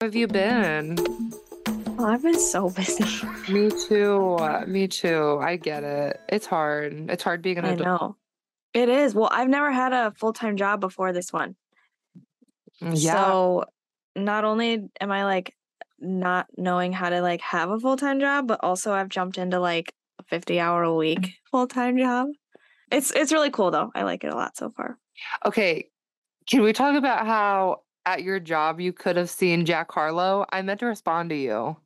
have you been? Oh, I've been so busy. Me too. Me too. I get it. It's hard. It's hard being an I adult. know. It is. Well, I've never had a full time job before this one. Mm, Yeah. So not only am I like not knowing how to like have a full time job, but also I've jumped into like a 50 hour a week full time job. It's it's really cool though. I like it a lot so far. Okay. Can we talk about how at your job you could have seen Jack Harlow? I meant to respond to you.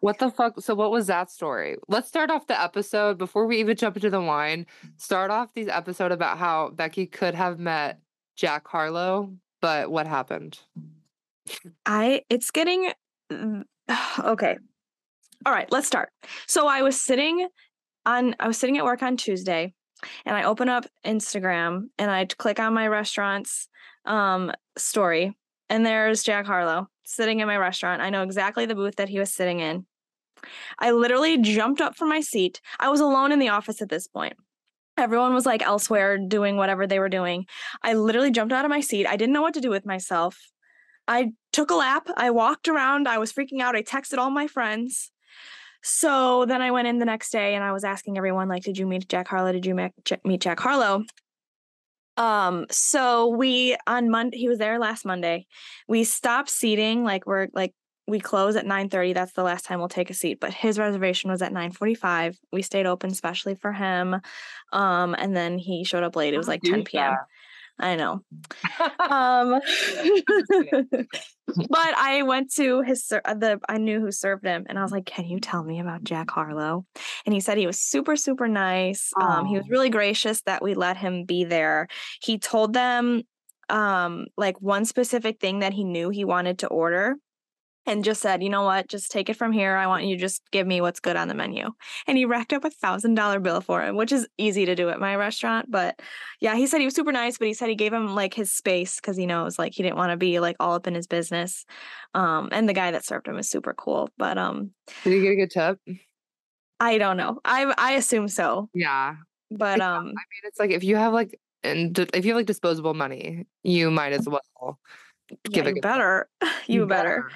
What the fuck? So, what was that story? Let's start off the episode before we even jump into the wine. Start off these episode about how Becky could have met Jack Harlow, but what happened? I it's getting mm, okay. All right, let's start. So I was sitting on I was sitting at work on Tuesday and I open up Instagram and I click on my restaurant's um story and there's Jack Harlow sitting in my restaurant. I know exactly the booth that he was sitting in. I literally jumped up from my seat. I was alone in the office at this point. Everyone was like elsewhere doing whatever they were doing. I literally jumped out of my seat. I didn't know what to do with myself. I took a lap. I walked around. I was freaking out. I texted all my friends. So then I went in the next day and I was asking everyone, like, did you meet Jack Harlow? Did you meet Jack Harlow? Um, so we on Monday, he was there last Monday. We stopped seating, like we're like we close at 9:30. That's the last time we'll take a seat. But his reservation was at 9:45. We stayed open specially for him. Um, and then he showed up late. It was like 10 p.m. I know. Um, but I went to his uh, the I knew who served him, and I was like, "Can you tell me about Jack Harlow?" And he said he was super super nice. Um, he was really gracious that we let him be there. He told them um like one specific thing that he knew he wanted to order and just said, you know what, just take it from here. I want you to just give me what's good on the menu. And he racked up a thousand dollar bill for him, which is easy to do at my restaurant. But yeah, he said he was super nice, but he said he gave him like his space because he knows like he didn't want to be like all up in his business. Um, and the guy that served him is super cool. But um, Did you get a good tip? I don't know. I I assume so. Yeah. But Yeah, um, I mean, it's like if you have like and if you have like disposable money, you might as well yeah, give a you good tip. better. you better.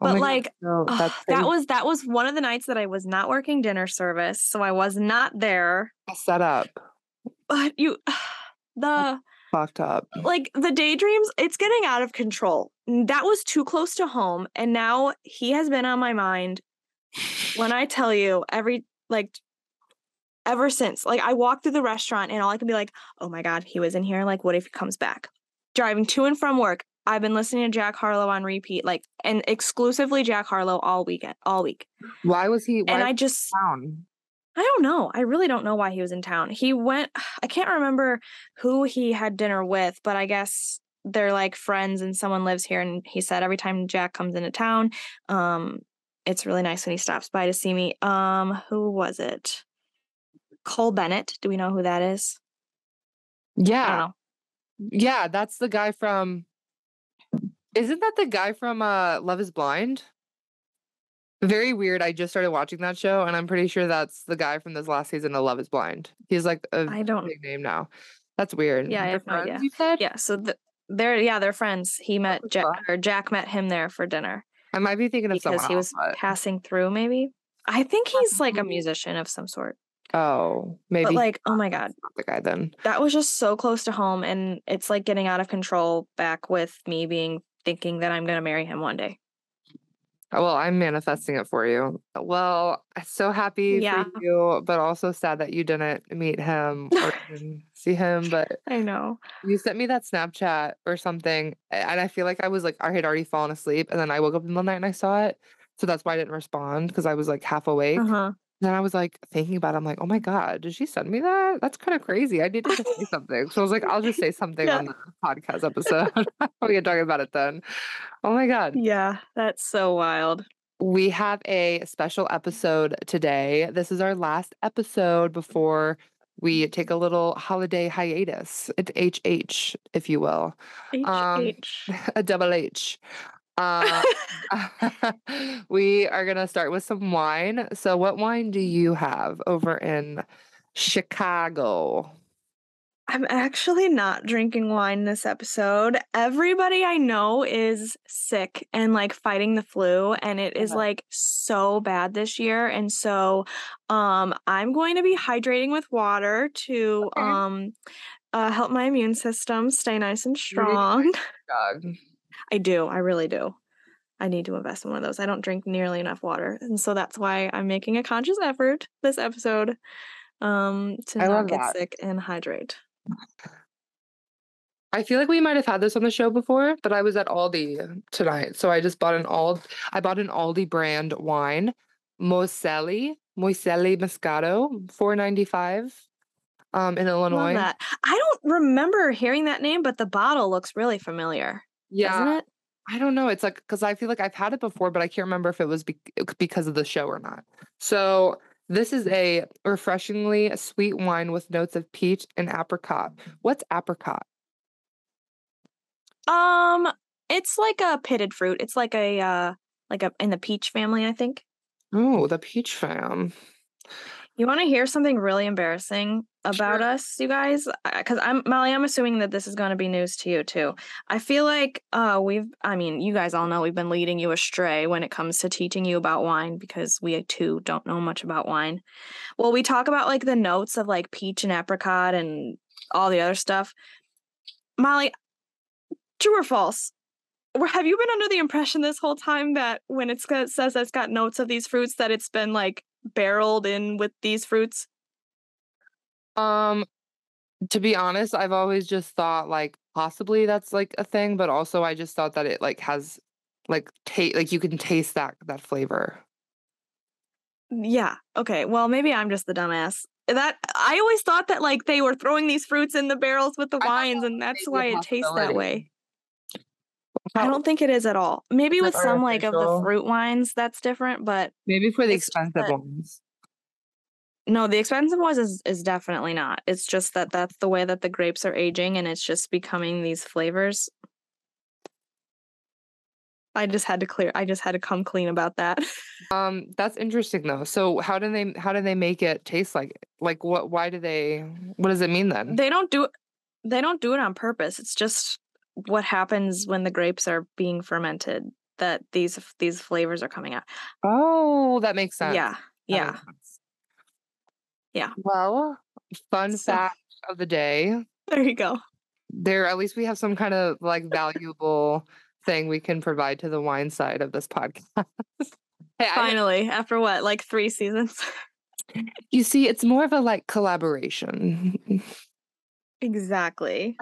Oh But like no, that's that was that was one of the nights that I was not working dinner service, so I was not there. set up. But you, the Fucked up. like the daydreams, it's getting out of control. That was too close to home, and now he has been on my mind. When I tell you every like ever since, like I walked through the restaurant and all I can be like, oh my god, he was in here. Like, what if he comes back? Driving to and from work, I've been listening to Jack Harlow on repeat, like and exclusively Jack Harlow all weekend, all week. Why was he? Why and I just he down? I don't know. I really don't know why he was in town. He went I can't remember who he had dinner with, but I guess they're like friends and someone lives here and he said every time Jack comes into town, um it's really nice when he stops by to see me. Um who was it? Cole Bennett. Do we know who that is? Yeah, yeah. That's the guy from. Isn't that the guy from uh Love Is Blind? Very weird. I just started watching that show, and I'm pretty sure that's the guy from this last season of Love Is Blind. He's like a I don't big name now. That's weird. Yeah, I They're no idea. You said? yeah, so th- they're yeah, they're friends. He met Jack or Jack met him there for dinner I might be thinking of because someone he else. was but- passing through maybe. I think he's like a musician of some sort. Oh, maybe But like, oh my god, the guy then. that was just so close to home and it's like getting out of control back with me being thinking that I'm going to marry him one day. Oh, Well, I'm manifesting it for you. Well, so happy Yeah. for you, but also sad that you didn't meet him or see him. But I know. you sent me that Snapchat or something, and I feel like I was like I had already fallen asleep, and then I woke up in the the night and I saw it. So that's why I didn't respond because I was like half awake. Uh-huh. Then I was like thinking about it. I'm like, oh my God, did she send me that? That's kind of crazy. I needed to say something. So I was like, I'll just say something Yeah. on the podcast episode. we can talk about it then. Oh my God. Yeah, that's so wild. We have a special episode today. This is our last episode before we take a little holiday hiatus. It's HH, if you will, Um, H. a double H. Uh, we are going to start with some wine. So, what wine do you have over in Chicago? I'm actually not drinking wine this episode. Everybody I know is sick and like fighting the flu and it is like so bad this year and so um I'm going to be hydrating with water to Okay. um uh help my immune system stay nice and strong. I do. I really do. I need to invest in one of those. I don't drink nearly enough water. And so that's why I'm making a conscious effort this episode um to I not get that. sick and hydrate. I feel like we might have had this on the show before, but I was at Aldi tonight, so I just bought an Aldi I bought an Aldi brand wine, Moselli, Moselli Moscato, four ninety five, um, in Illinois. I don't remember hearing that name, but the bottle looks really familiar, Yeah? I don't know. It's like because I feel like I've had it before, but I can't remember if it was bec because of the show or not. So this is a refreshingly sweet wine with notes of peach and apricot. What's apricot? Um, it's like a pitted fruit. It's like a uh like a in the peach family, I think. Oh, the peach fam. You want to hear something really embarrassing about Sure. us, you guys? Because I'm Molly. I'm assuming that this is going to be news to you too. I feel like uh, we've. I mean, you guys all know we've been leading you astray when it comes to teaching you about wine because we too don't know much about wine. Well, we talk about like the notes of like peach and apricot and all the other stuff. Molly, true or false? Or have you been under the impression this whole time that when it's says it's got notes of these fruits that it's been like barreled in with these fruits? Um, to be honest, I've always just thought like possibly that's like a thing, but also I just thought that it like has like taste like you can taste that that flavor. Yeah. Okay. Well, maybe I'm just the dumbass. That I always thought that like they were throwing these fruits in the barrels with the wines, and that's why it tastes that way. I don't think it is at all. Maybe with like, some like of the fruit wines, that's different. But Maybe for the expensive that- ones. no, the expensive ones is is definitely not. It's just that that's the way that the grapes are aging, and it's just becoming these flavors. I just had to clear. I just had to come clean about that. Um, that's interesting though. So how do they how do they make it taste like like what why do they what does it mean then? they don't do they don't do it on purpose it's just what happens when the grapes are being fermented that these these flavors are coming out Oh, that makes sense. yeah yeah sense. Yeah. Well, fun So- fact of the day. there you go There at least we have some kind of like valuable thing we can provide to the wine side of this podcast. hey, I, finally after what like three seasons you see, it's more of a like collaboration. exactly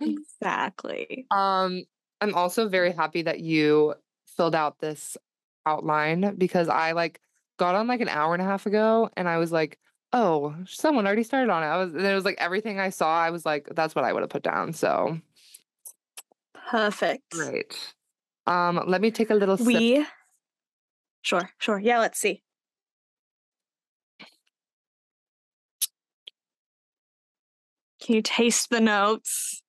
exactly Um, I'm also very happy that you filled out this outline because I like got on like an hour and a half ago and I was like, oh, someone already started on it. I was and it was like everything I saw, I was like, that's what I would have put down. So perfect great. Um, let me take a little sip. we sure sure yeah let's see can you taste the notes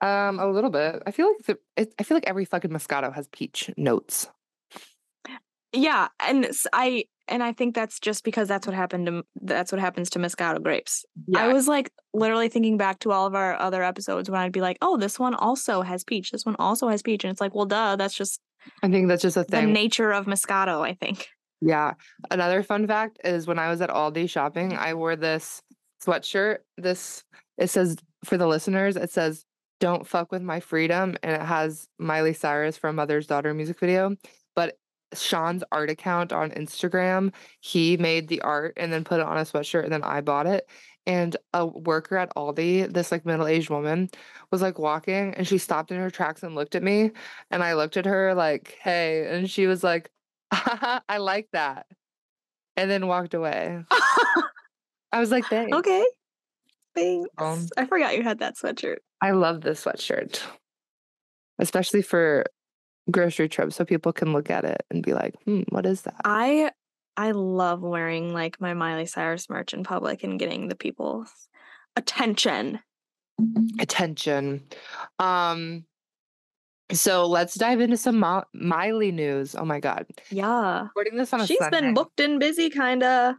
Um, a little bit. I feel like the, it, I feel like every fucking Moscato has peach notes. Yeah, and I and I think that's just because that's what happened to that's what happens to Moscato grapes. Yeah. I was like literally thinking back to all of our other episodes when I'd be like, "Oh, this one also has peach. This one also has peach," and it's like, "Well, duh, that's just I think that's just a the thing. nature of Moscato." I think. Yeah. Another fun fact is when I was at Aldi shopping, I wore this sweatshirt. This it says for the listeners, it says "Don't fuck with my freedom," and it has Miley Cyrus from Mother's Daughter music video. But Sean's art account on Instagram, he made the art and then put it on a sweatshirt, and then I bought it. And a worker at Aldi, this like middle-aged woman, was like walking, and she stopped in her tracks and looked at me, and I looked at her like, "Hey," and she was like. I like that. And then walked away. I was like, thanks. okay. Thanks. Um, I forgot you had that sweatshirt. I love this sweatshirt, especially for grocery trips, so people can look at it and be like, hmm, what is that? I I love wearing like my Miley Cyrus merch in public and getting the people's attention. Attention. Um, so let's dive into some Mo- Miley news. Oh my God. Yeah. Recording this on a She's Sunday. been booked and busy, kinda.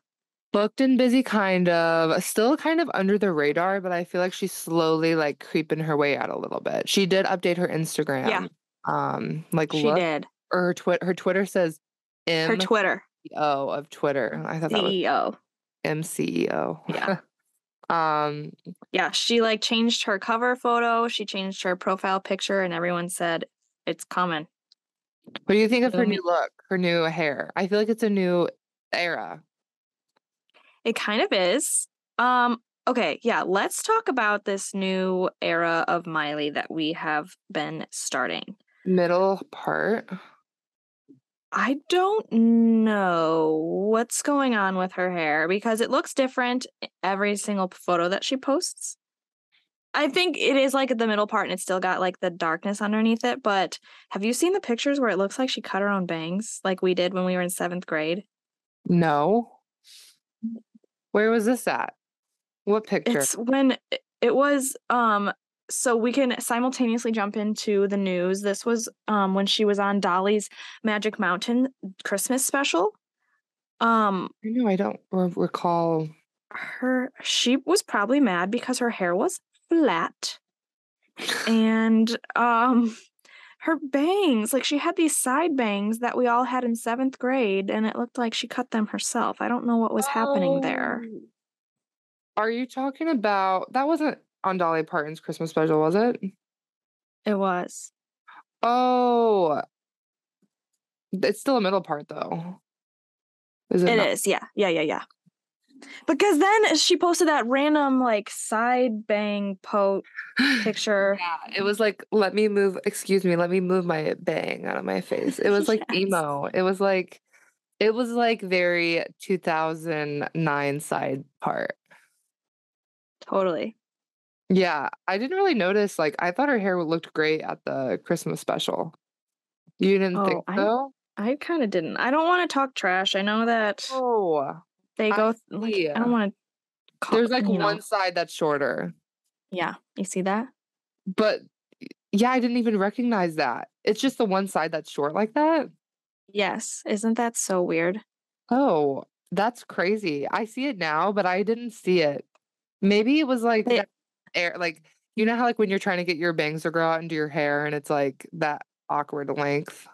Booked and busy, kind of. Still kind of under the radar, but I feel like she's slowly like creeping her way out a little bit. She did update her Instagram. Yeah. Um, like She look, did. or her Twitter. Her Twitter says Her Twitter. O of Twitter. I thought that was CEO. M C E O. Yeah. um, Yeah, she like changed her cover photo, she changed her profile picture, and everyone said it's coming. what do you think of her new look? Her new hair. I feel like it's a new era. It kind of is. Um, okay, yeah, let's talk about this new era of Miley that we have been starting. Middle part. I don't know what's going on with her hair because it looks different every single photo that she posts. I think it is like the middle part and it's still got like the darkness underneath it. But have you seen the pictures where it looks like she cut her own bangs like we did when we were in seventh grade? No. Where was this at? What picture? It's when it- was um so we can simultaneously jump into the news. This was um when she was on Dolly's Magic Mountain Christmas special. Um I know I don't re- recall. her she was probably mad because her hair was flat and um her bangs like she had these side bangs that we all had in seventh grade and it looked like she cut them herself i don't know what was happening there Oh. Are you talking about that wasn't on Dolly Parton's Christmas special, was it? it was Oh. It's still a middle part though. Is it? It is, yeah yeah yeah yeah because then she posted that random like side bang po picture Yeah, it was like, let me move, excuse me, let me move my bang out of my face. It was like Yes. emo. It was like, it was like very 2009 side part. totally Yeah, I didn't really notice. Like, I thought her hair looked great at the Christmas special. You didn't oh, think Oh, I- so? i kind of didn't i don't want to talk trash i know that Oh, they go th- like, see. i don't want to there's like one side that's shorter, yeah you see that but yeah, I didn't even recognize that. It's just the one side that's short like that. Yes. Isn't that so weird? Oh, that's crazy. I see it now, but I didn't see it. Maybe it was like that air, like you know how like when you're trying to get your bangs to grow out into your hair and it's like that awkward length.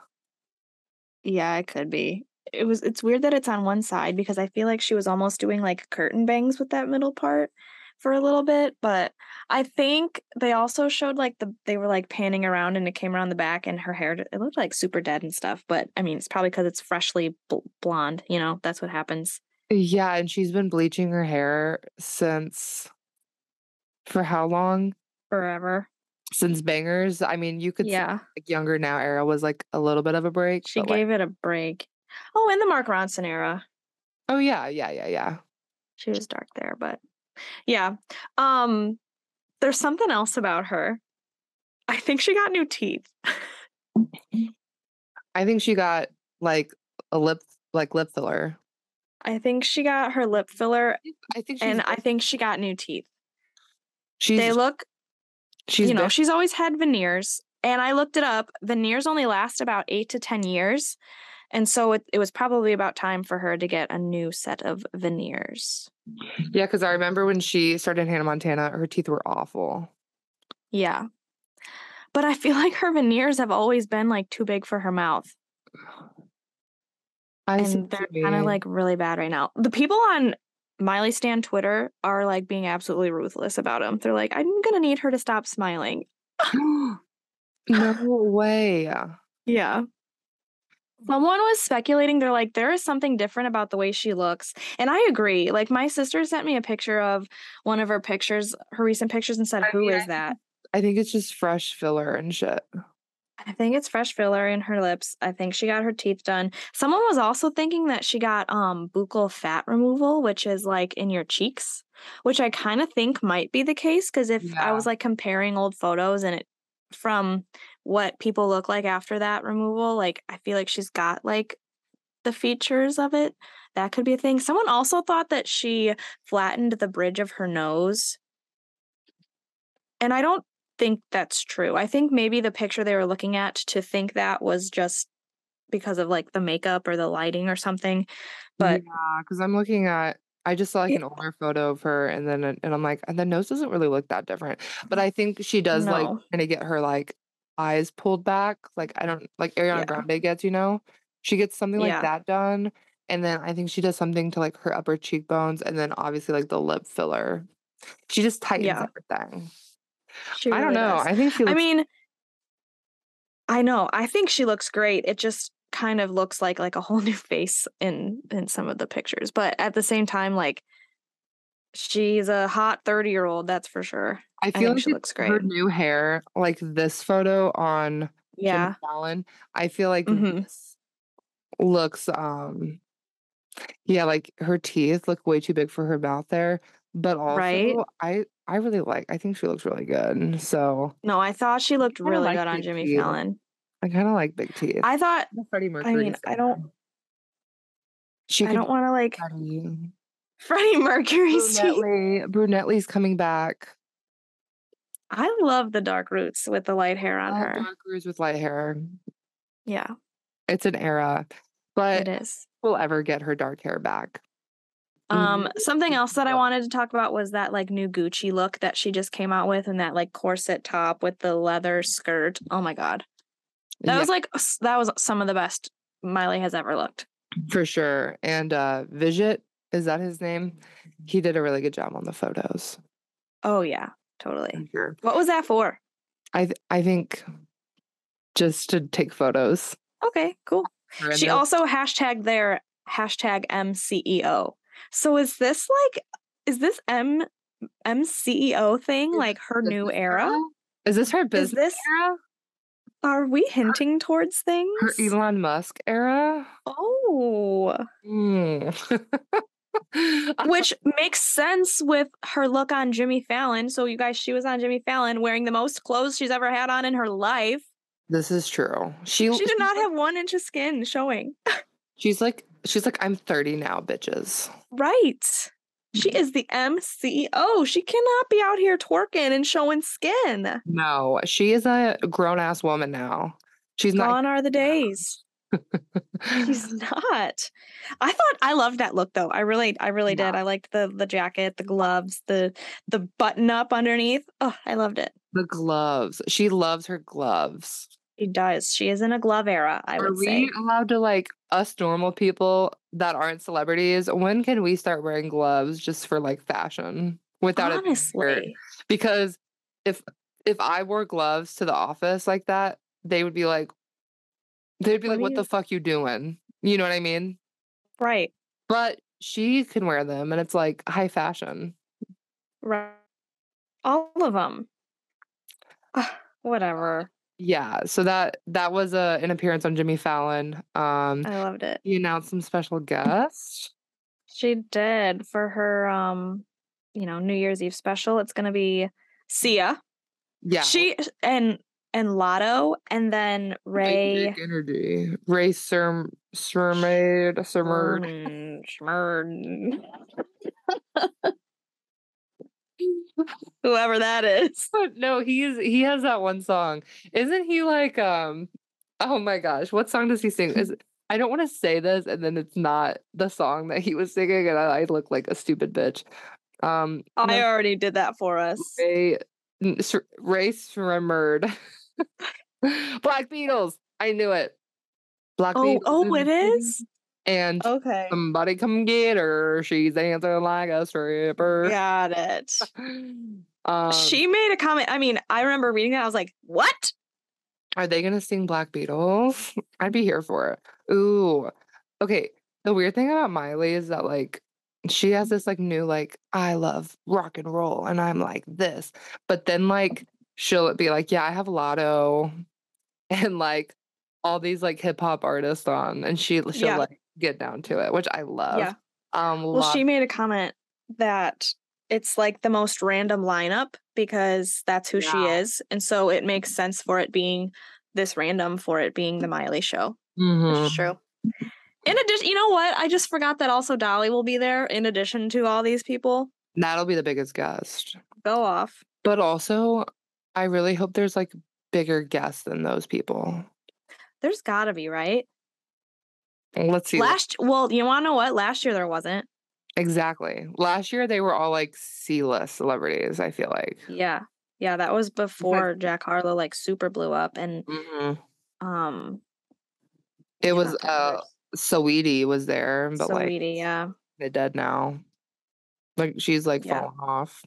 Yeah, it could be. It was it's weird that it's on one side because I feel like she was almost doing like curtain bangs with that middle part for a little bit, but I think they also showed like the they were like panning around and it came around the back and her hair it looked like super dead and stuff, but I mean, it's probably cuz it's freshly bl- blonde, you know, that's what happens. Yeah, and she's been bleaching her hair since for how long? Forever. Since bangers. I mean, you could say Yeah. like younger now era was like a little bit of a break. She but, like- gave it a break. Oh, in the Mark Ronson era. oh yeah, yeah, yeah, yeah. she was dark there but yeah um there's something else about her i think she got new teeth I think she got like a lip like lip filler. i think she got her lip filler I think and i think she got new teeth she's they look she's you know been- she's always had veneers and i looked it up veneers only last about eight to ten years and so it, it was probably about time for her to get a new set of veneers Yeah, because I remember when she started Hannah Montana, her teeth were awful. yeah but i feel like her veneers have always been like too big for her mouth I and they're kind of like really bad right now. The people on Miley Stan Twitter are like being absolutely ruthless about them. They're like, I'm gonna need her to stop smiling. no way. Yeah. Someone was speculating, they're like, there is something different about the way she looks. And I agree. Like, my sister sent me a picture of one of her pictures, her recent pictures, and said, I "Who is mean, I that? I think it's just fresh filler and shit. I think it's fresh filler in her lips. I think she got her teeth done. Someone was also thinking that she got um buccal fat removal, which is like in your cheeks, which I kind of think might be the case because if I was like comparing old photos and it from what people look like after that removal, like I feel like she's got like the features of it. That could be a thing. Someone also thought that she flattened the bridge of her nose. And I don't think that's true. I think maybe the picture they were looking at to think that was just because of like the makeup or the lighting or something. But yeah, because I'm looking at I just saw like an older photo of her, and then and I'm like, and the nose doesn't really look that different. But I think she does like No. kind of get her like eyes pulled back. Like I don't like Ariana Yeah. Grande gets, you know, she gets something like Yeah. that done, and then I think she does something to like her upper cheekbones, and then obviously like the lip filler. She just tightens Yeah. everything. She I don't know. does. I think she. Looks, I mean, I know. I think she looks great. It just kind of looks like like a whole new face in in some of the pictures. But at the same time, like she's a hot 30 year old, that's for sure. I I feel think like she looks her great. new hair, like this photo on Jimmy Yeah. Fallon. I feel like Mhm. this looks um yeah, like her teeth look way too big for her mouth there. But Right? also I I really like I think she looks really good. So No, I thought she looked really like good on Jimmy teeth. Fallon. I kinda like big teeth. I thought Freddie I mean, I don't. She I don't want to like Freddie. Freddie Mercury's teeth. Brunelli. Brunelli's coming back. I love the dark roots with the light hair on her. dark roots with light hair. Yeah, It's an era. But it is. we'll ever get her dark hair back. Um, Mhm. something else that I wanted to talk about was that like new Gucci look that she just came out with and that like corset top with the leather skirt. Oh my god. That Yeah, was like that was some of the best Miley has ever looked. for sure. And uh Vijat, is that his name? He did a really good job on the photos. Oh yeah, totally. Sure. What was that for? I th- I think just to take photos. Okay, cool. She the- also hashtagged their hashtag MCEO. So is this like is this M MCEO thing Is like her new business era? Is this her Is business this era? are we hinting towards things? Her Elon Musk era? Oh. Hmm. which makes sense with her look on Jimmy Fallon. So you guys, she was on Jimmy Fallon wearing the most clothes she's ever had on in her life. this is true. She She did not have one inch of skin showing. She's like she's like I'm 30 now, bitches. Right. She is the MCO. She cannot be out here twerking and showing skin. No, she is a grown ass woman now. She's not Gone are the days. She's not. I thought I loved that look though. I really, I really did. I liked the the jacket, the gloves, the the button up underneath. Oh, I loved it. the gloves. She loves her gloves. She does. She is in a glove era, I Are would we say. allowed to like us normal people that aren't celebrities? When can we start wearing gloves just for like fashion without it? Honestly. Because if if I wore gloves to the office like that, they would be like, they'd be What like, "What you- the fuck you doing?" You know what I mean? Right. But she can wear them, and it's like high fashion. Right. All of them. Whatever. Yeah. So that that was a an appearance on Jimmy Fallon. Um, I loved it. he announced some special guests. She did for her um, you know, New Year's Eve special. It's gonna be Sia. Yeah. She and and Latto and then Ray big energy. Ray Serm Sermaid Sermerd. Schmerd. Whoever that is. But no, he's he has that one song. Isn't he like um oh my gosh, what song does he sing? Is I don't want to say this and then it's not the song that he was singing and I, I look like a stupid bitch. Um I already did that for us. Ray Ray Sermerd. Black Beatles. I knew it. Black Oh, Beatles. oh, it is? And Okay. somebody come get her. She's dancing like a stripper. Got it. Um, she made a comment. I mean, I remember reading that. I was like, what? Are they gonna sing Black Beatles? I'd be here for it. Ooh. Okay. The weird thing about Miley is that like she has this like new like I love rock and roll and I'm like this. But then like she'll be like, Yeah, I have Latto and like all these like hip hop artists on and she she'll Yeah. like get down to it, which I love. Yeah. Um Well, she made a comment that it's like the most random lineup because that's who she is. And so it makes sense for it being this random for it being the Miley show. Which Mhm. is true. In addition, you know what? I just forgot that also Dolly will be there in addition to all these people. That'll be the biggest guest. Go off. But also, I really hope there's like bigger guests than those people. There's gotta be, right? Let's see. Last well, you wanna know what? Last year there wasn't. Exactly. Last year, they were all, like, C-list celebrities, I feel like. Yeah. Yeah, that was before Jack Harlow, like, super blew up and, Mhm. um It was, uh, Saweetie was there, but, like, yeah. they're dead now. Like, she's, like, Yeah. fallen off.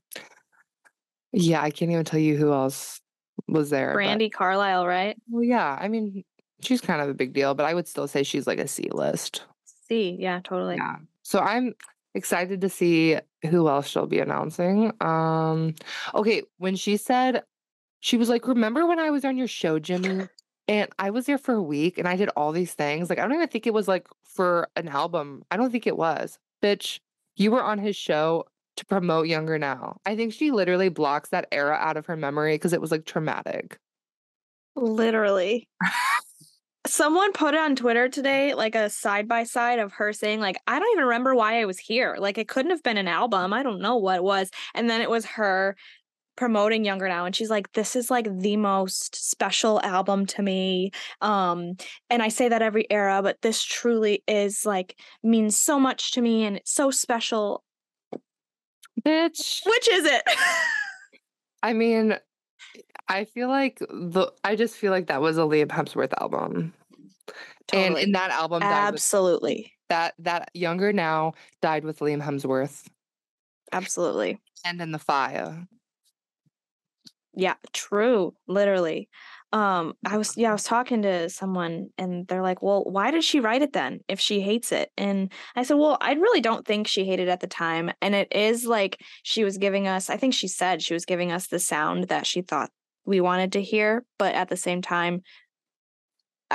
Yeah, I can't even tell you who else was there, but Brandi Carlile, right? Well, yeah, I mean, she's kind of a big deal, but I would still say she's, like, a C-list. C, yeah, totally. Yeah. So I'm excited to see who else she'll be announcing. Um, okay, when she said she was like, "Remember when I was on your show, Jimmy, and I was there for a week and I did all these things?" Like, I don't even think it was, like, for an album. I don't think it was. Bitch, you were on his show to promote Younger Now. I think she literally blocks that era out of her memory because it was, like, traumatic. Literally. Someone put it on Twitter today, like, a side by side of her saying, like, "I don't even remember why I was here." Like, it couldn't have been an album, I don't know what it was, and then it was her promoting Younger Now, and she's like, "This is, like, the most special album to me, um, and I say that every era, but this truly is, like means so much to me, and it's so special." Bitch. Which is it? I mean, I feel like the I just feel like that was a Liam Hemsworth album. And in that album with Absolutely. that that Younger Now died with Liam Hemsworth. Absolutely. And in the fire. Yeah, true, literally. Um, I was yeah, I was talking to someone and they're like, "Well, why did she write it then if she hates it?" And I said, "Well, I really don't think she hated it at the time, and it is like she was giving us I think she said she was giving us the sound that she thought we wanted to hear, but at the same time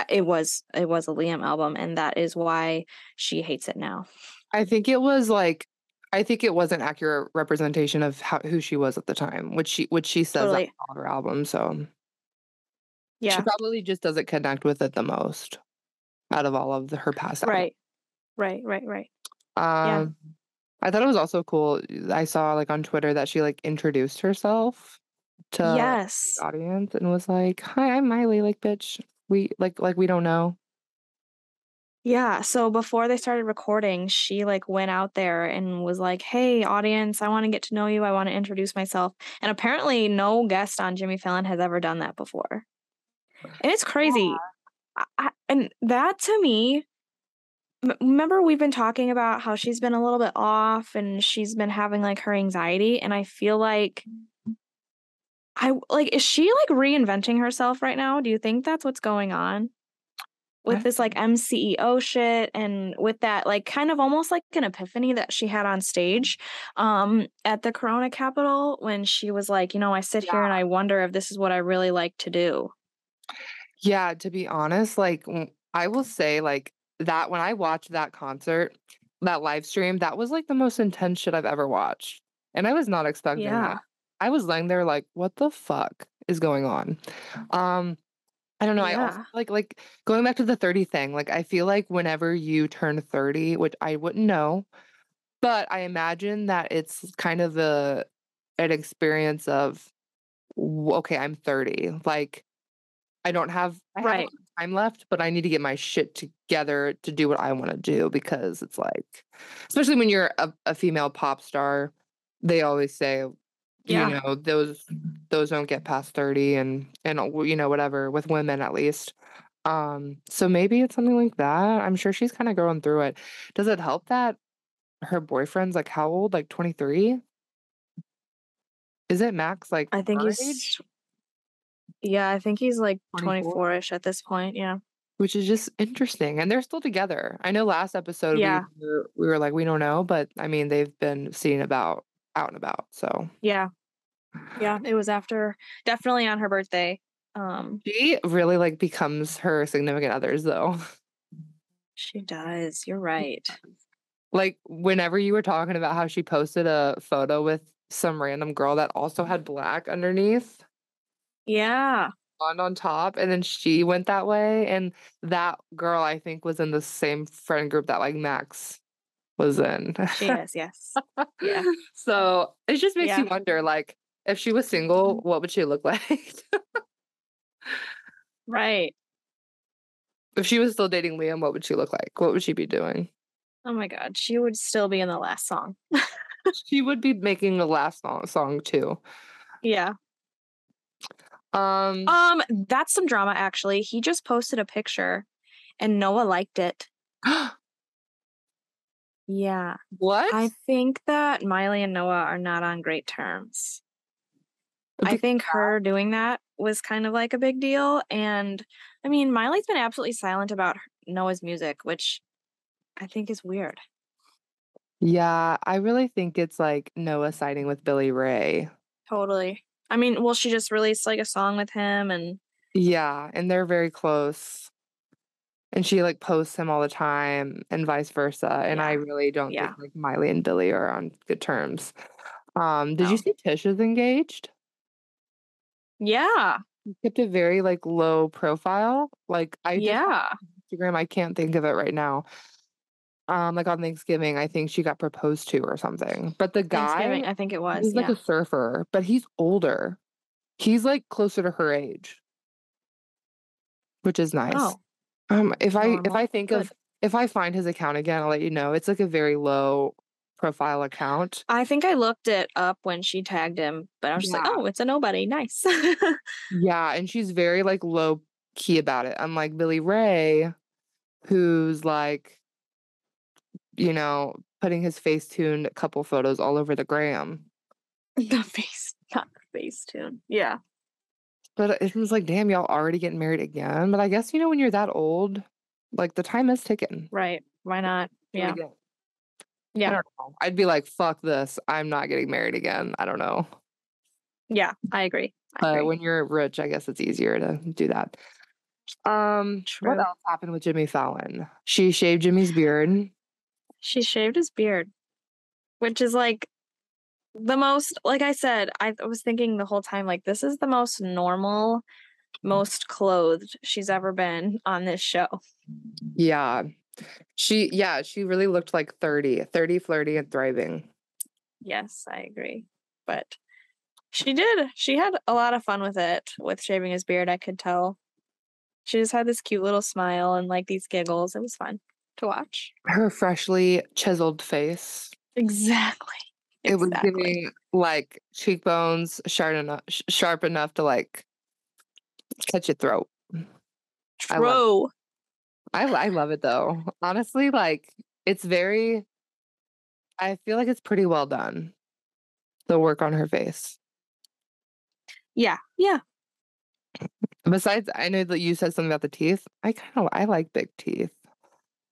it was it was a Liam album, and that is why she hates it now." I think it was like I think it was an accurate representation of how who she was at the time, which she which she says Totally. all her albums, so She probably just doesn't connect with it the most out of all of the her past. Right. Right, right, right. Yeah. Um, I thought it was also cool. I saw, like, on Twitter that she, like, introduced herself to Yes. the audience and was like, "Hi, I'm Miley." Like, "Bitch, we like like, we don't know." Yeah, so before they started recording, she, like, went out there and was like, "Hey, audience, I wanna get to know you, I wanna introduce myself." And apparently no guest on Jimmy Fallon has ever done that before. And it's crazy. I I and that to me remember we've been talking about how she's been a little bit off and she's been having, like, her anxiety, and I feel like i like, is she, like, reinventing herself right now? Do you think that's what's going on? With this, like, MCEO shit and with that, like, kind of almost like an epiphany that she had on stage, um, at the Corona Capital when she was like, "You know, I sit here and I wonder if this is what I really like to do." Yeah, to be honest, like, I will say, like, that when I watched that concert, that live stream, that was, like, the most intense shit I've ever watched, and I was not expecting Yeah. that. I was laying there like, "What the fuck is going on?" Um, I don't know, I also like like, going back to the 30 thing, like, I feel like whenever you turn 30, which I wouldn't know, but I imagine that it's kind of a an experience of, okay, I'm 30." Like, I don't have I Right. time left, but I need to get my shit together to do what I wanna do because it's like especially when you're a a female pop star, they always say, you know, those those don't get past 30 and and, you know, whatever, with women at least. Um, so maybe it's something like that? I'm sure she's kinda going through it. Does it help that her boyfriend's, like, how old? Like, 23? Is it Max, like, I think he's age? Yeah, I think he's, like, 24? 24-ish at this point, yeah. Which is just interesting, and they're still together. I know last episode we Yeah. were we were like, "We don't know," but, I mean, they've been seen about out and about, so Yeah. Yeah, it was after definitely on her birthday, um She really, like, becomes her significant others, though. She does, you're right. Like, whenever you were talking about how she posted a photo with some random girl that also had black underneath Yeah. blonde on top, and then she went that way, and that girl, I think, was in the same friend group that, like, Max was in. She is, yes. Yeah. So, it just makes you wonder, like, if she was single, mm-hmm. what would she look like? Right. If she was still dating Liam, what would she look like? What would she be doing? Oh my god, she would still be in the last song. she would be making the last song, song too. Yeah. Um, Um, that's some drama actually. He just posted a picture and Noah liked it. Yeah. what? I think that Miley and Noah are not on great terms. I think her doing that was kind of like a big deal. And I mean, Miley's been absolutely silent about Noah's music, which I think is weird. yeah, I really think it's like Noah siding with Billy Ray. Totally. I mean, well, she just released like a song with him and Yeah, and they're very close. And she like posts him all the time and vice versa. And I really don't Yeah. think like Miley and Billy are on good terms. Um, did No. you see Tish is engaged? yeah, She kept a very like low profile. Like I yeah. Instagram, I can't think of it right now. Um, like on Thanksgiving, I think she got proposed to or something. But the guy, I think it was. he's like a surfer, but he's older. He's like closer to her age, which is nice. Oh, Um, if I if. I think Good. of if I find his account again, I'll let you know. It's like a very low profile account. I think I looked it up when she tagged him, but I was just like, oh, it's a nobody. Nice. Yeah, and she's very like low key about it. Unlike Billy Ray, who's like, you know, putting his face tuned couple photos all over the gram. the face, not the face tune. Yeah. But it was like, damn, y'all already getting married again. But I guess you know when you're that old, like the time is ticking. Right. Why not? Yeah. I Yeah. know. I'd be like, fuck this. I'm not getting married again. I don't know. Yeah. I agree. I But agree. when you're rich, I guess it's easier to do that. Um, what else happened with Jimmy Fallon? She shaved Jimmy's beard. She shaved his beard, which is like the most, like I said, I was thinking the whole time, like, this is the most normal, most clothed she's ever been on this show. Yeah. She yeah, she really looked like 30, 30, flirty, and thriving. Yes, I agree. But she did. She had a lot of fun with it, with shaving his beard. I could tell. She just had this cute little smile and like these giggles. It was fun to watch. Her freshly chiseled face. Exactly. It was giving like cheekbones sharp enough, sh- sharp enough to like cut your throat. I love True. I I love it though. Honestly, like it's very I feel like it's pretty well done. The work on her face. Yeah. Yeah. Besides, I know that you said something about the teeth. I kind of I like big teeth.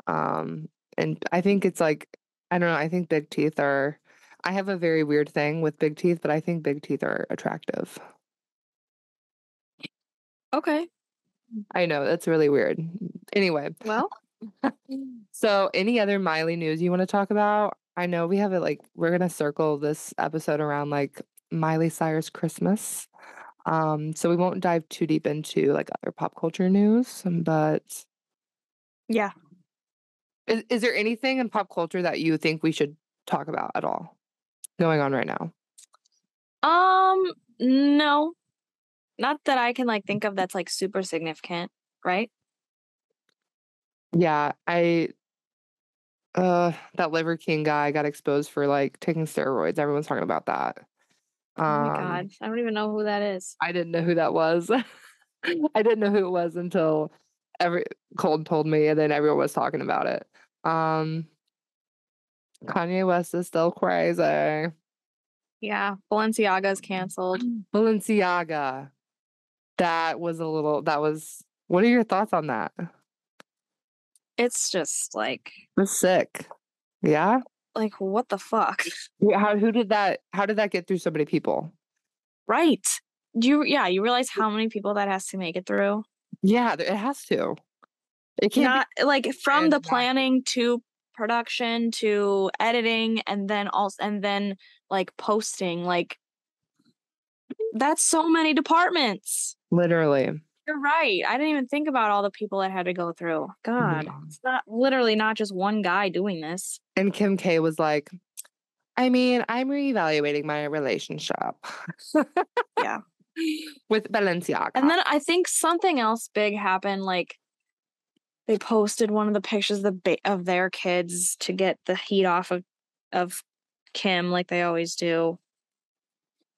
Um and I think it's like I don't know, I think big teeth are I have a very weird thing with big teeth, but I think big teeth are attractive. Okay. I know, that's really weird. Anyway, Well, so any other Miley news you want to talk about? I know we have it like we're gonna circle this episode around like Miley Cyrus Christmas. Um, so we won't dive too deep into like other pop culture news, but yeah. Is, is there anything in pop culture that you think we should talk about at all going on right now? Um, no. Not that I can like think of that's like super significant, right? Yeah, I uh that Liver King guy got exposed for like taking steroids. Everyone's talking about that. Oh my Um, god. I don't even know who that is. I didn't know who that was. I didn't know who it was until every Cold told me, and then everyone was talking about it. Um, Kanye West is still crazy. Yeah. Balenciaga's canceled. Balenciaga. That was a little. That was. What are your thoughts on that? It's just like That's sick. Yeah. like what the fuck? How? Who did that? How did that get through so many people? Right. Do you yeah, you realize how many people that has to make it through? Yeah, it has to. It can't. Not like from the planning to production to editing and then also and then like posting like that's so many departments. literally. You're right. I didn't even think about all the people that had to go through. God, Yeah. it's not literally not just one guy doing this. And Kim K was like, I mean, I'm reevaluating my relationship. Yeah. With Balenciaga. And then I think something else big happened like they posted one of the pictures of the of their kids to get the heat off of of Kim like they always do.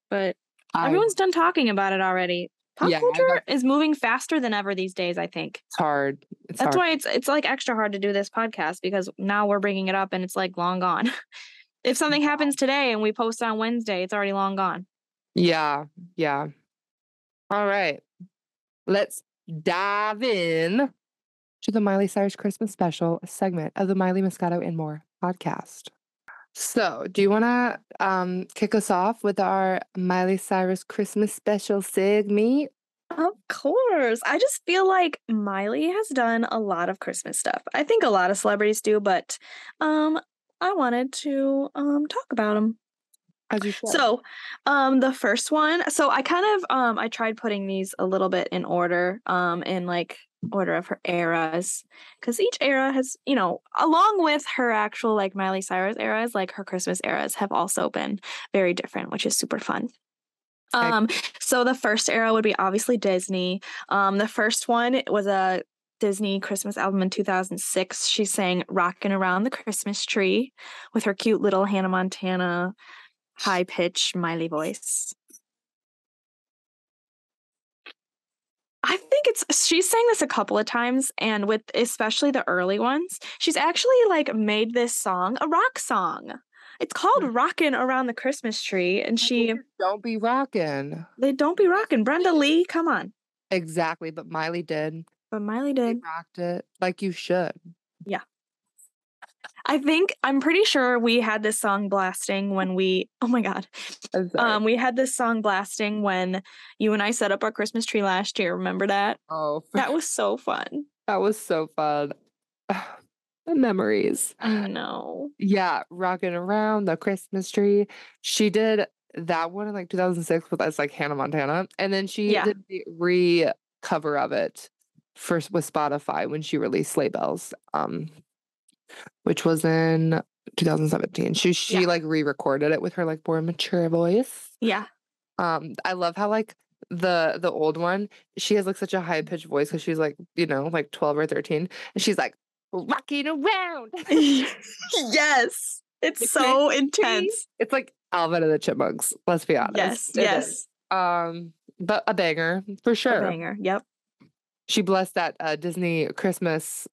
But I- everyone's done talking about it already. Pop Yeah, culture is moving faster than ever these days, I think. it's hard. It's That's hard. why it's it's like extra hard to do this podcast because now we're bringing it up and it's like long gone. if something happens today and we post on Wednesday, it's already long gone. Yeah, yeah. All right. Let's dive in to the Miley Cyrus Christmas special segment of the Miley Moscato and More podcast. So, do you want to um, kick us off with our Miley Cyrus Christmas special segment? Of course. I just feel like Miley has done a lot of Christmas stuff. I think a lot of celebrities do, but um I wanted to um talk about them. As you should. So, um the first one, so I kind of um I tried putting these a little bit in order um in like order of her eras cuz each era has, you know, along with her actual like Miley Cyrus eras, like her Christmas eras have also been very different, which is super fun. Um so the first era would be obviously Disney. Um the first one was a Disney Christmas album in 2006. She sang Rockin' Around the Christmas Tree with her cute little Hannah Montana high pitch Miley voice. I think it's she's sang this a couple of times and with especially the early ones, she's actually like made this song a rock song. It's called mm. Rockin' Around the Christmas Tree and she don't be rocking. they don't be rocking. Brenda Lee, come on. Exactly, but Miley did. But Miley She did. rocked it like you should. I think I'm pretty sure we had this song blasting when we oh my god. Um we had this song blasting when you and I set up our Christmas tree last year. Remember that? oh, That was so fun. that was so fun. the memories. I know. Yeah, rocking around the Christmas tree. She did that one in like 2006 with us, like Hannah Montana, and then she Yeah. did the re cover of it first with Spotify when she released Sleigh Bells, um, which was in 2017. She she Yeah. like re-recorded it with her like more mature voice. Yeah. Um, I love how like the the old one, she has like such a high pitched voice because she's like you know like 12 or 13, and she's like rocking around. yes. It's It's so intense. It's like Alvin and the Chipmunks. Let's be honest. Yes. It is. Yes. Um, but a banger for A sure. banger. Yep. She blessed that uh, Disney Christmas.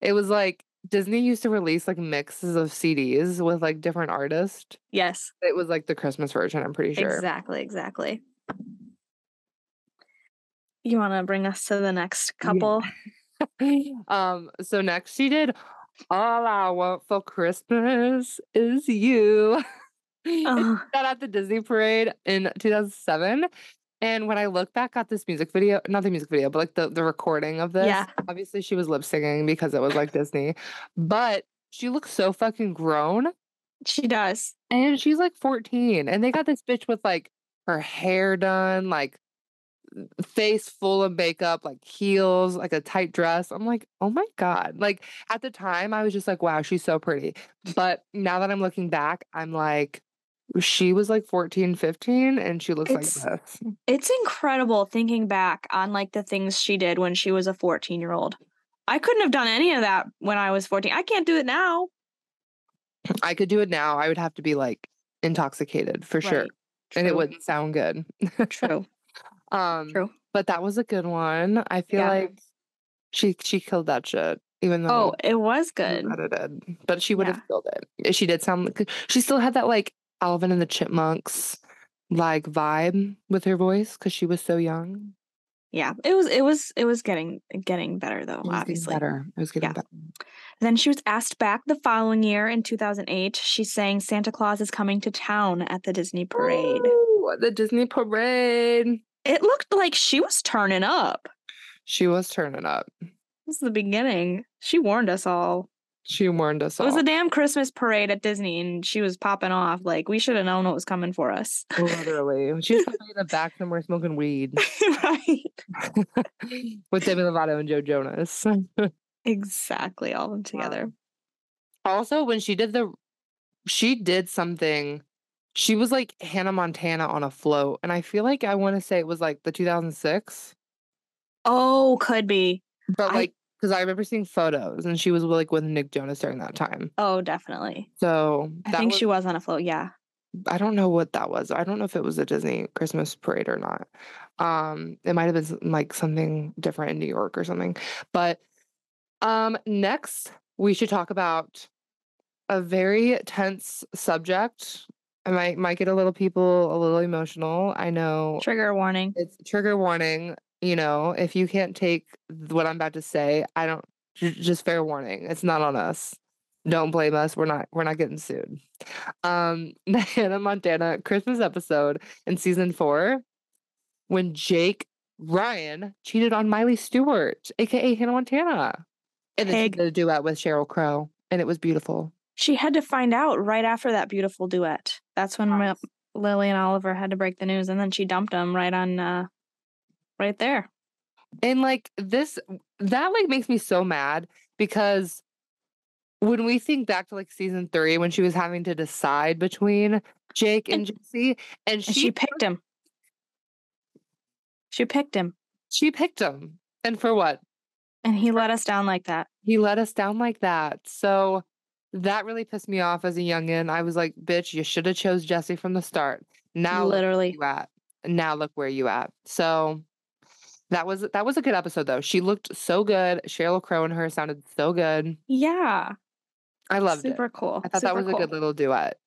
It was like Disney used to release like mixes of CDs with like different artists. Yes. It was like the Christmas version. I'm pretty sure. Exactly. Exactly. You want to bring us to the next couple? um. So next, she did "All I Want for Christmas Is You." Oh, that at the Disney parade in 2007. And when I look back at this music video, not the music video, but like the, the recording of this, Yeah. obviously she was lip singing because it was like Disney, but she looks so fucking grown. she does. And she's like 14. And they got this bitch with like her hair done, like face full of makeup, like heels, like a tight dress. I'm like, oh my God. Like at the time, I was just like, wow, she's so pretty. But now that I'm looking back, I'm like, she was like 14, 15, and she looks It's- like this. It's incredible thinking back on like the things she did when she was a 14 year old. I couldn't have done any of that when I was 14. I can't do it now. I could do it now. I would have to be like intoxicated for sure. Right. And it wouldn't sound good. True. um True. but that was a good one. I feel Yeah. like she she killed that shit. Even though Oh, it was good. edited, but she would Yeah. have killed it. She did sound she still had that like Alvin and the Chipmunks like vibe with her voice because she was so young. Yeah. It was it was it was getting getting better though, It was getting obviously. better. It was getting Yeah. better. Then she was asked back the following year in 2008. She sang Santa Claus is coming to town at the Disney parade. Ooh, the Disney parade. It looked like she was turning up. She was turning up. This is the beginning. She warned us all. She warned us It was a damn Christmas parade at Disney and she was popping off. Like we should have known what was coming for us. Literally. She was probably in the back somewhere smoking weed right. with Demi Lovato and Joe Jonas. Exactly. All of them Wow. together. also, when she did the, she did something. She was like Hannah Montana on a float, and I feel like I want to say it was like the 2006, Oh, could be. but like because I remember seeing photos, and she was like with Nick Jonas during that time. Oh, definitely. So I think was, she was on a float. Yeah. I don't know what that was. I don't know if it was a Disney Christmas parade or not. Um, it might have been like something different in New York or something. But um, next we should talk about a very tense subject. I might might get a little people a little emotional. I know Trigger warning. it's trigger warning. You know, if you can't take what I'm about to say, I don't. Just fair warning. It's not on us. Don't blame us. We're not. We're not getting sued. Um, the Hannah Montana Christmas episode in season four, when Jake Ryan cheated on Miley Stewart, aka Hannah Montana, and then she did a duet with Sheryl Crow, and it was beautiful. She had to find out right after that beautiful duet. That's when Mil- Lily and Oliver had to break the news, and then she dumped him right on, uh, right there. And like this, that like makes me so mad because when we think back to like season three, when she was having to decide between Jake and Jesse, and And she she picked him. She picked him, she picked him, and for what? and he let us down like that. He let us down like that. So that really pissed me off as a youngin. I was like, "Bitch, you should have chose Jesse from the start." Now look Literally. you at. Now look where you at. So that was that was a good episode though. She looked so good. Sheryl Crow and her sounded so good. Yeah. I loved it. Super cool. I thought that super was a good little duet.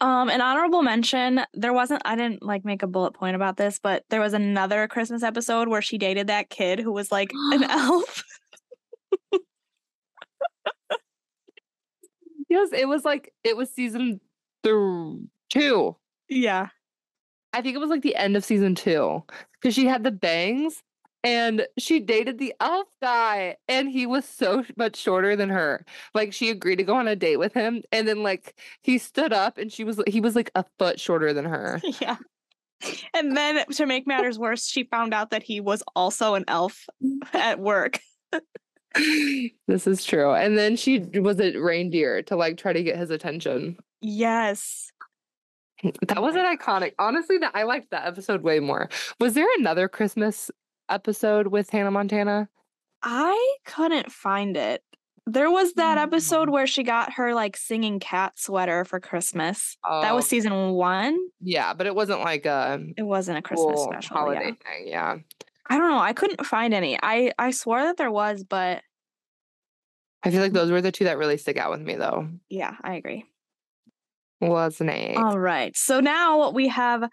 Um, an honorable mention. There wasn't. I didn't like make a bullet point about this, but there was another Christmas episode where she dated that kid who was like an elf. Yes, it was like it was season th- two. Yeah. I think it was like the end of season two because she had the bangs and she dated the elf guy and he was so much shorter than her. Like she agreed to go on a date with him and then like he stood up and she was he was like a foot shorter than her. Yeah. And then to make matters worse, she found out that he was also an elf at work. this is true. And then she was a reindeer to like try to get his attention. Yes. That was an iconic. Honestly, that I liked that episode way more. Was there another Christmas episode with Hannah Montana? I couldn't find it. There was that episode Mm. where she got her like singing cat sweater for Christmas. That was Oh, season one. yeah, but it wasn't like a It wasn't a Christmas special. holiday Yeah. thing. Yeah. I don't know. I couldn't find any. I I swore that there was, but I feel like those were the two that really stick out with me though. yeah, I agree. Wasn't it? All right. So now we have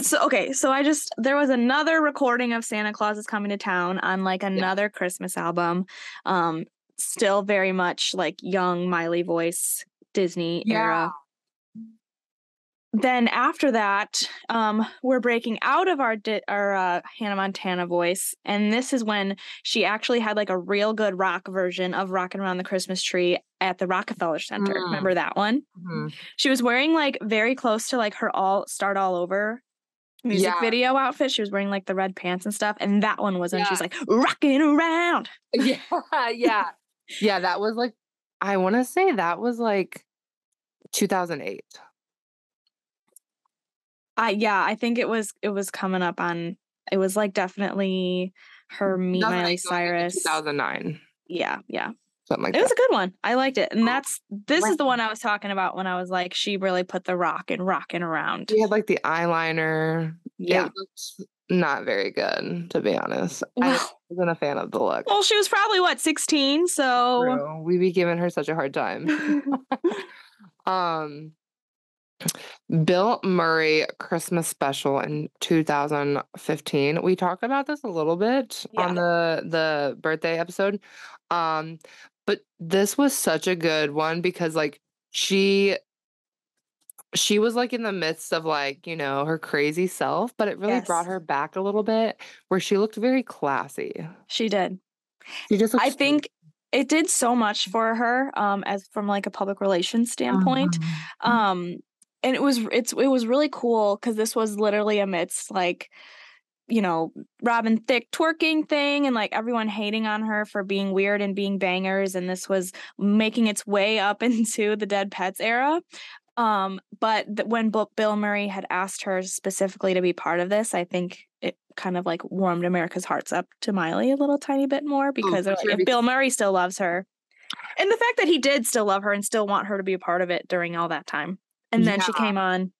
so okay, so I just there was another recording of Santa Claus is coming to town on like another Christmas album. Um still very much like young Miley voice Disney era. Then after that, um, we're breaking out of our di- our uh, Hannah Montana voice, and this is when she actually had like a real good rock version of "Rockin' Around the Christmas Tree" at the Rockefeller Center. Mm. Remember that one? Mhm. She was wearing like very close to like her all start all over music Yeah. video outfit. She was wearing like the red pants and stuff, and that one was when she's like rocking around. Yeah, yeah. Yeah, that was like I want to say that was like 2008. I yeah, I think it was it was coming up on. It was like definitely her meet 2008 Miley Cyrus. 2009. Yeah, yeah. Something like It was a good one. I liked it. And Oh, that's this is the one I was talking about when I was like, she really put the rock and rocking around. She had like the eyeliner. Yeah. Not very good, to be honest. I Well, wasn't a fan of the look. well, she was probably what, 16? So True. We be giving her such a hard time. um Bill Murray Christmas special in 2015. We talked about this a little bit on the the birthday episode. Um but this was such a good one because like she she was like in the midst of like, you know, her crazy self, but it really brought her back a little bit where she looked very classy. she did. She just I so- think it did so much for her um as from like a public relations standpoint. Mhm. um and it was it's it was really cool because this was literally amidst like you know robin thicke twerking thing and like everyone hating on her for being weird and being bangers and this was making its way up into the dead pets era. Um, but th- when Bill Bill Murray had asked her specifically to be part of this, I think it kind of like warmed America's hearts up to Miley a little tiny bit more because for they're like, sure, if Bill Murray still loves her, and the fact that he did still love her and still want her to be a part of it during all that time, and then she came on,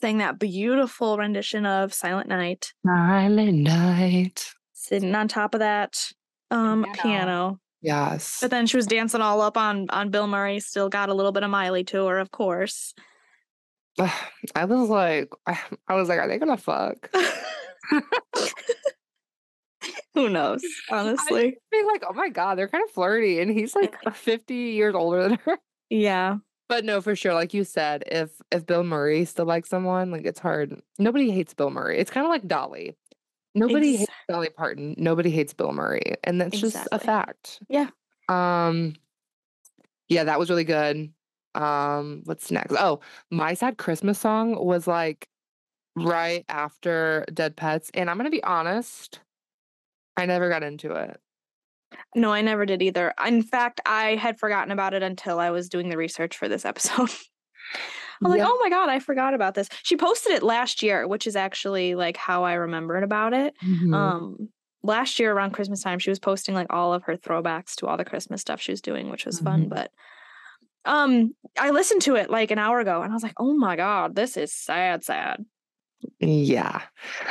sang that beautiful rendition of Silent Night, Silent night. sitting on top of that um Piano. piano. Yes. But then she was dancing all up on on Bill Murray. Still got a little bit of Miley to her, of course. I was like, I was like, are they gonna fuck? Who knows? Honestly, Be like, oh my god, they're kind of flirty, and he's like 50 years older than her. yeah. But no, for sure, like you said, if if Bill Murray still likes someone, like it's hard. Nobody hates Bill Murray. It's kind of like Dolly. Nobody Ex- hates Dolly Parton. Nobody hates Bill Murray, and that's just a fact. Yeah. Um. Yeah, that was really good. Um, what's next? Oh, my sad Christmas song was like right after Dead Petz, and I'm gonna be honest, I never got into it. No, I never did either. In fact, I had forgotten about it until I was doing the research for this episode. I'm like, Yeah. oh my god, I forgot about this. She posted it last year, which is actually like how I remembered about it. Mhm. Um, last year around Christmas time, she was posting like all of her throwbacks to all the Christmas stuff she was doing, which was fun. Mhm. But um, I listened to it like an hour ago, and I was like, oh my god, this is sad, sad. Yeah.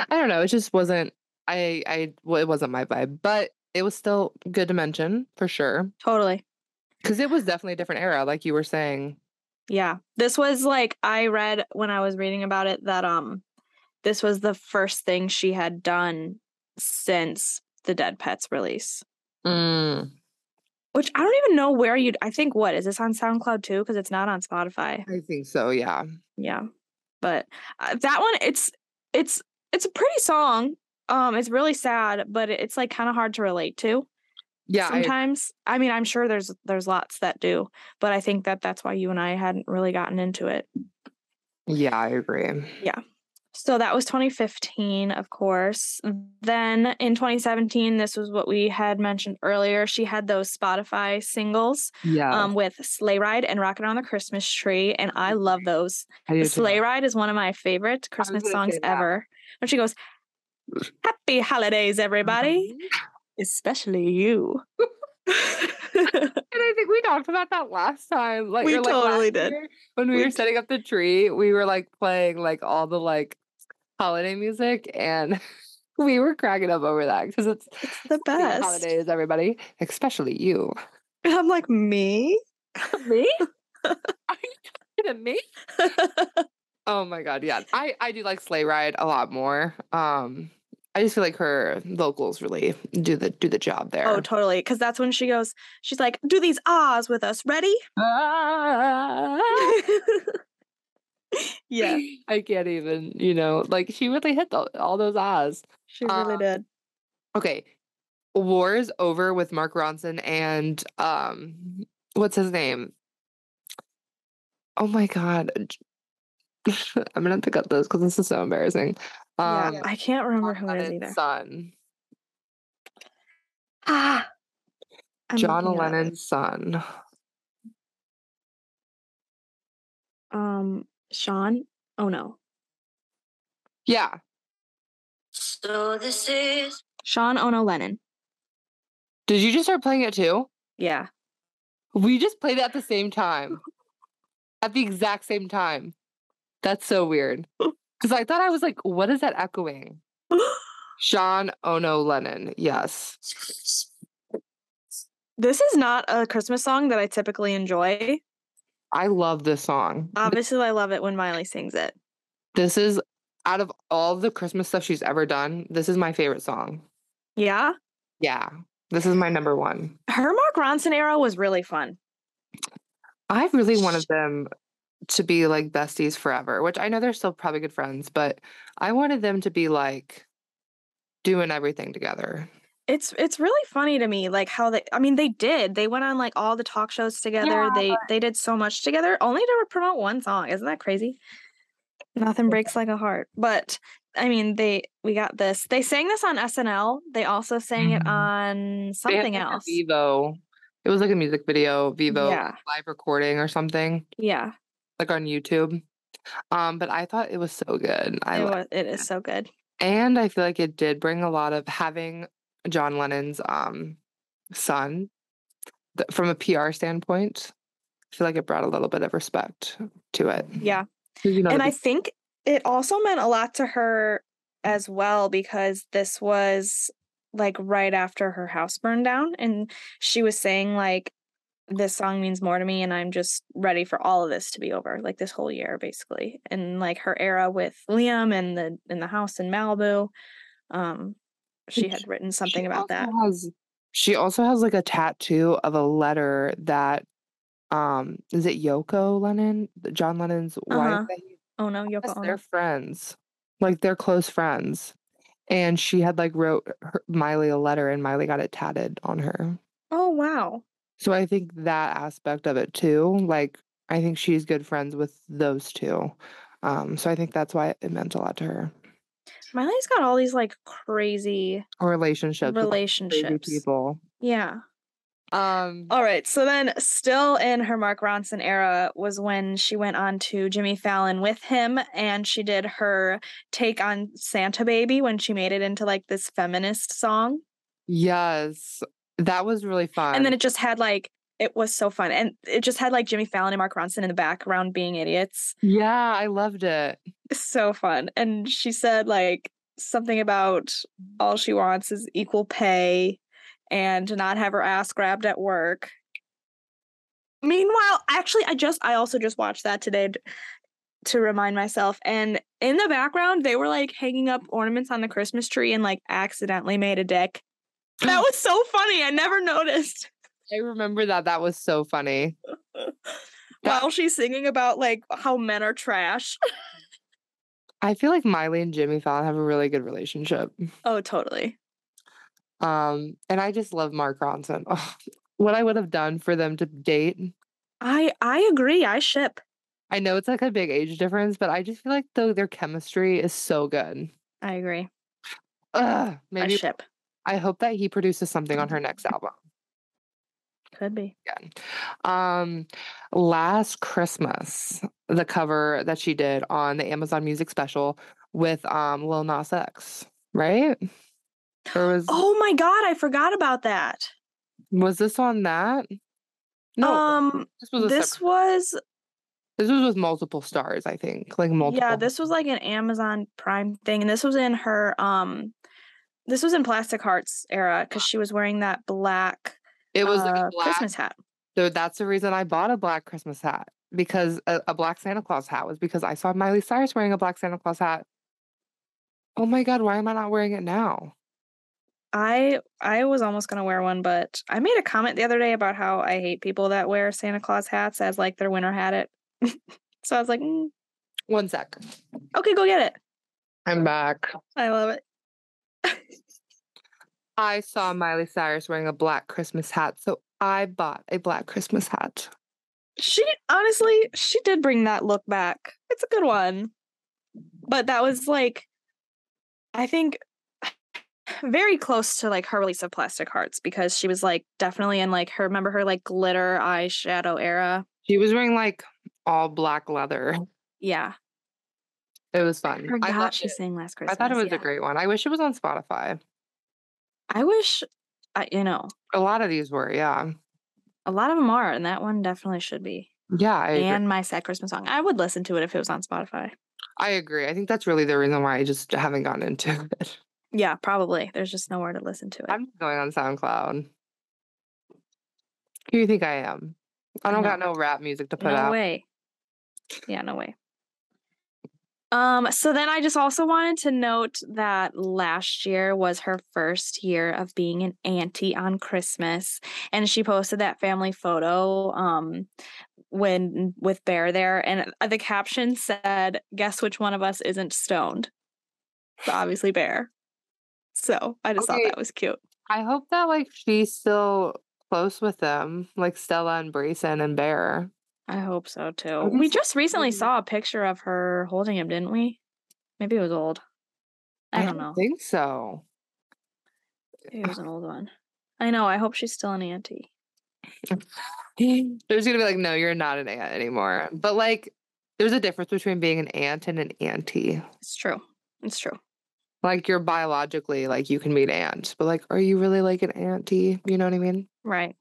I don't know. It just wasn't I I well, it wasn't my vibe, but it was still good to mention for sure. Totally. Cause it was definitely a different era, like you were saying. Yeah. This was like I read when I was reading about it that um this was the first thing she had done since the Dead Petz release. Mm, Which I don't even know where you'd I think what is this on SoundCloud too because it's not on Spotify. I think so, yeah. Yeah. But uh, that one it's it's it's a pretty song. Um it's really sad, but it's like kind of hard to relate to. Yeah. Sometimes. I, mean, I'm sure there's there's lots that do, but I think that that's why you and I hadn't really gotten into it. yeah, I agree. Yeah so that was 2015, of course. Then in 2017, this was what we had mentioned earlier. She had those Spotify singles Yeah. um, with Sleigh Ride and Rockin' on the Christmas Tree, and I love those. I. Sleigh Ride is one of my favorite Christmas songs ever. When she goes, "Happy holidays, everybody, Mhm. especially you." And I think we talked about that last time. Like, We or, like, totally did. year When we, We were d- setting up the tree, we were like playing like all the like holiday music and we were cracking up over that because it's it's the happy best. holidays, everybody, especially you. And I'm like, me? Me? Are you talking to me? Oh my god, yeah. I I do like Sleigh Ride a lot more. Um I just feel like her vocals really do the do the job there. Oh, totally. Because that's when she goes, she's like, do these ahs with us. Ready? Ah. yeah, I can't even, you know, like she really hit the, all those ahs. she really Um, did. Okay. War is over with Mark Ronson and um what's his name? Oh my god. I'm gonna pick up this because this is so embarrassing. Um yeah, I can't remember John who it is Lennon's either. son. Ah, I'm John looking up. Lennon's son. Um, Sean. Oh no, Yeah. So this is Sean Ono Lennon. Did you just start playing it too? Yeah, We just played it at the same time. At the exact same time. That's so weird. Because I thought I was like, what is that echoing? Sean Ono Lennon. Yes. this is not a Christmas song that I typically enjoy. I love this song. Obviously, I love it when Miley sings it. This is out of all the Christmas stuff she's ever done, this is my favorite song. Yeah, Yeah. This is my number one. her Mark Ronson era was really fun. I really wanted them to be like besties forever, which I know they're still probably good friends, but I wanted them to be like doing everything together. It's it's really funny to me, like how they. I mean, they did. They went on like all the talk shows together. Yeah, they they did so much together, only to promote one song. Isn't that crazy? Nothing breaks like a heart. But I mean, they we got this. They sang this on SNL. They also sang it Mhm. on something else. Vevo. It was like a music video, Vevo Yeah. live recording or something. Yeah, like on YouTube. Um, but I thought it was so good. I It was it is so good. and I feel like it did bring a lot of having John Lennon's um son th- from a PR standpoint. I feel like it brought a little bit of respect to it. Yeah. You know, and I think it also meant a lot to her as well because this was like right after her house burned down and she was saying like this song means more to me and I'm just ready for all of this to be over like this whole year basically and like her era with Liam and the in the house in Malibu um she had written something she about that Has, she also has like a tattoo of a letter that um is it Yoko Lennon, John Lennon's Uh-huh. wife? He, oh no Yoko they're friends, like they're close friends. And she had like wrote her, Miley a letter, and Miley got it tatted on her. oh wow So I think that aspect of it too, like I think she's good friends with those two. Um, so I think that's why it meant a lot to her. Miley's got all these like crazy Relationships, with crazy relationships people. yeah Um, All right. So then, still in her Mark Ronson era, was when she went on to Jimmy Fallon with him and she did her take on Santa Baby when she made it into like this feminist song. yes, that was really fun. And then it just had like, it was so fun. And it just had like Jimmy Fallon and Mark Ronson in the background being idiots. yeah, I loved it. So fun. And she said like something about all she wants is equal pay and to not have her ass grabbed at work. Meanwhile, actually, I just I also just watched that today to remind myself. And in the background, they were like hanging up ornaments on the Christmas tree and like accidentally made a dick. That was so funny. I never noticed. I remember that. That was so funny. While she's singing about like how men are trash. I feel like Miley and Jimmy Fallon have a really good relationship. Oh, totally. Um, and I just love Mark Ronson. Oh, what I would have done for them to date. I I agree. I ship. I know it's like a big age difference, but I just feel like though their chemistry is so good. I agree. Ugh, I maybe ship. I hope that he produces something on her next album. Could be. Yeah. Um, last Christmas, the cover that she did on the Amazon Music special with um Lil Nas X, right? Or was Oh my god, I forgot about that. was this on that? No, um this was this separate- was this was with multiple stars, I think, like multiple. yeah, this was like an Amazon Prime thing and this was in her um this was in Plastic Hearts era cuz she was wearing that black it was like uh, a black. Christmas hat. So that's the reason I bought a black Christmas hat because a, a black Santa Claus hat was because I saw Miley Cyrus wearing a black Santa Claus hat. Oh my god, why am I not wearing it now? I I was almost going to wear one but I made a comment the other day about how I hate people that wear Santa Claus hats as like their winter hat it. so I was like, mm, One sec. okay, go get it. I'm back. I love it. I saw Miley Cyrus wearing a black Christmas hat, so I bought a black Christmas hat. She honestly, she did bring that look back. It's a good one. But that was like I think very close to like her release of Plastic Hearts because she was like definitely in like her remember her like glitter eyeshadow era. She was wearing like all black leather. Yeah. It was fun. I, Forgot loved she it. sang last Christmas. I thought it was yeah. a great one. I wish it was on Spotify. I wish I you know, A lot of these were, yeah. a lot of them are and that one definitely should be. Yeah, I agree. And my sad Christmas song. I would listen to it if it was on Spotify. I agree. I think that's really the reason why I just haven't gotten into it. Yeah, probably. There's just nowhere to listen to it. I'm going on SoundCloud. Who do you think I am? I don't No. got no rap music to put no out. way. Yeah, no way. Um, so then I just also wanted to note that last year was her first year of being an auntie on Christmas, and she posted that family photo um when with Bear there, and uh, the caption said, "Guess which one of us isn't stoned?" So obviously Bear. So I just Okay. thought that was cute. I hope that like she's still close with them, like Stella and Braison and Bear. I hope so too. We just recently saw a picture of her holding him, didn't we? Maybe it was old. I, don't know. think so. It was an old one. I know. I hope she's still an auntie. There's gonna be like, no, you're not an aunt anymore. But like, there's a difference between being an aunt and an auntie. It's true. It's true. Like you're biologically like you can meet aunt, but like are you really like an auntie? You know what I mean? Right.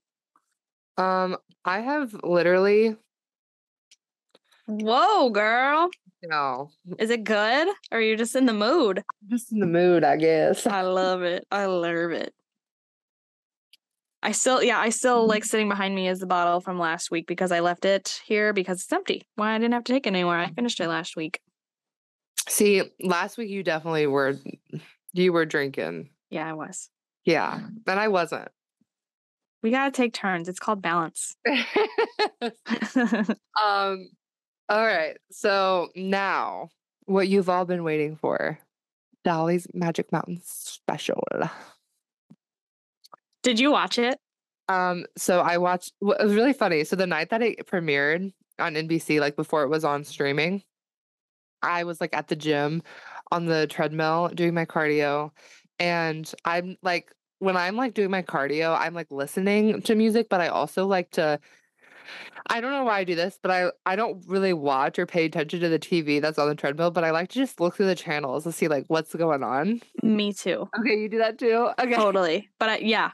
Um, I have literally Whoa, girl. no, Is it good? Or are you just in the mood? just in the mood, I guess. I love it. I love it. I still, yeah, I still like sitting behind me is the bottle from last week because I left it here because it's empty. Why I didn't have to take it anywhere. I finished it last week. See, last week you definitely were you were drinking. Yeah, I was. Yeah, but I wasn't. We gotta take turns. It's called balance. um all right. So now what you've all been waiting for. Dolly's Magic Mountain special. Did you watch it? Um so I watched it was really funny. So the night that it premiered on NBC like before it was on streaming, I was like at the gym on the treadmill doing my cardio and I'm like when I'm like doing my cardio, I'm like listening to music, but I also like to I don't know why I do this, but I I don't really watch or pay attention to the TV that's on the treadmill, but I like to just look through the channels to see like what's going on. Me too. Okay, you do that too? Okay. Totally. But I, yeah.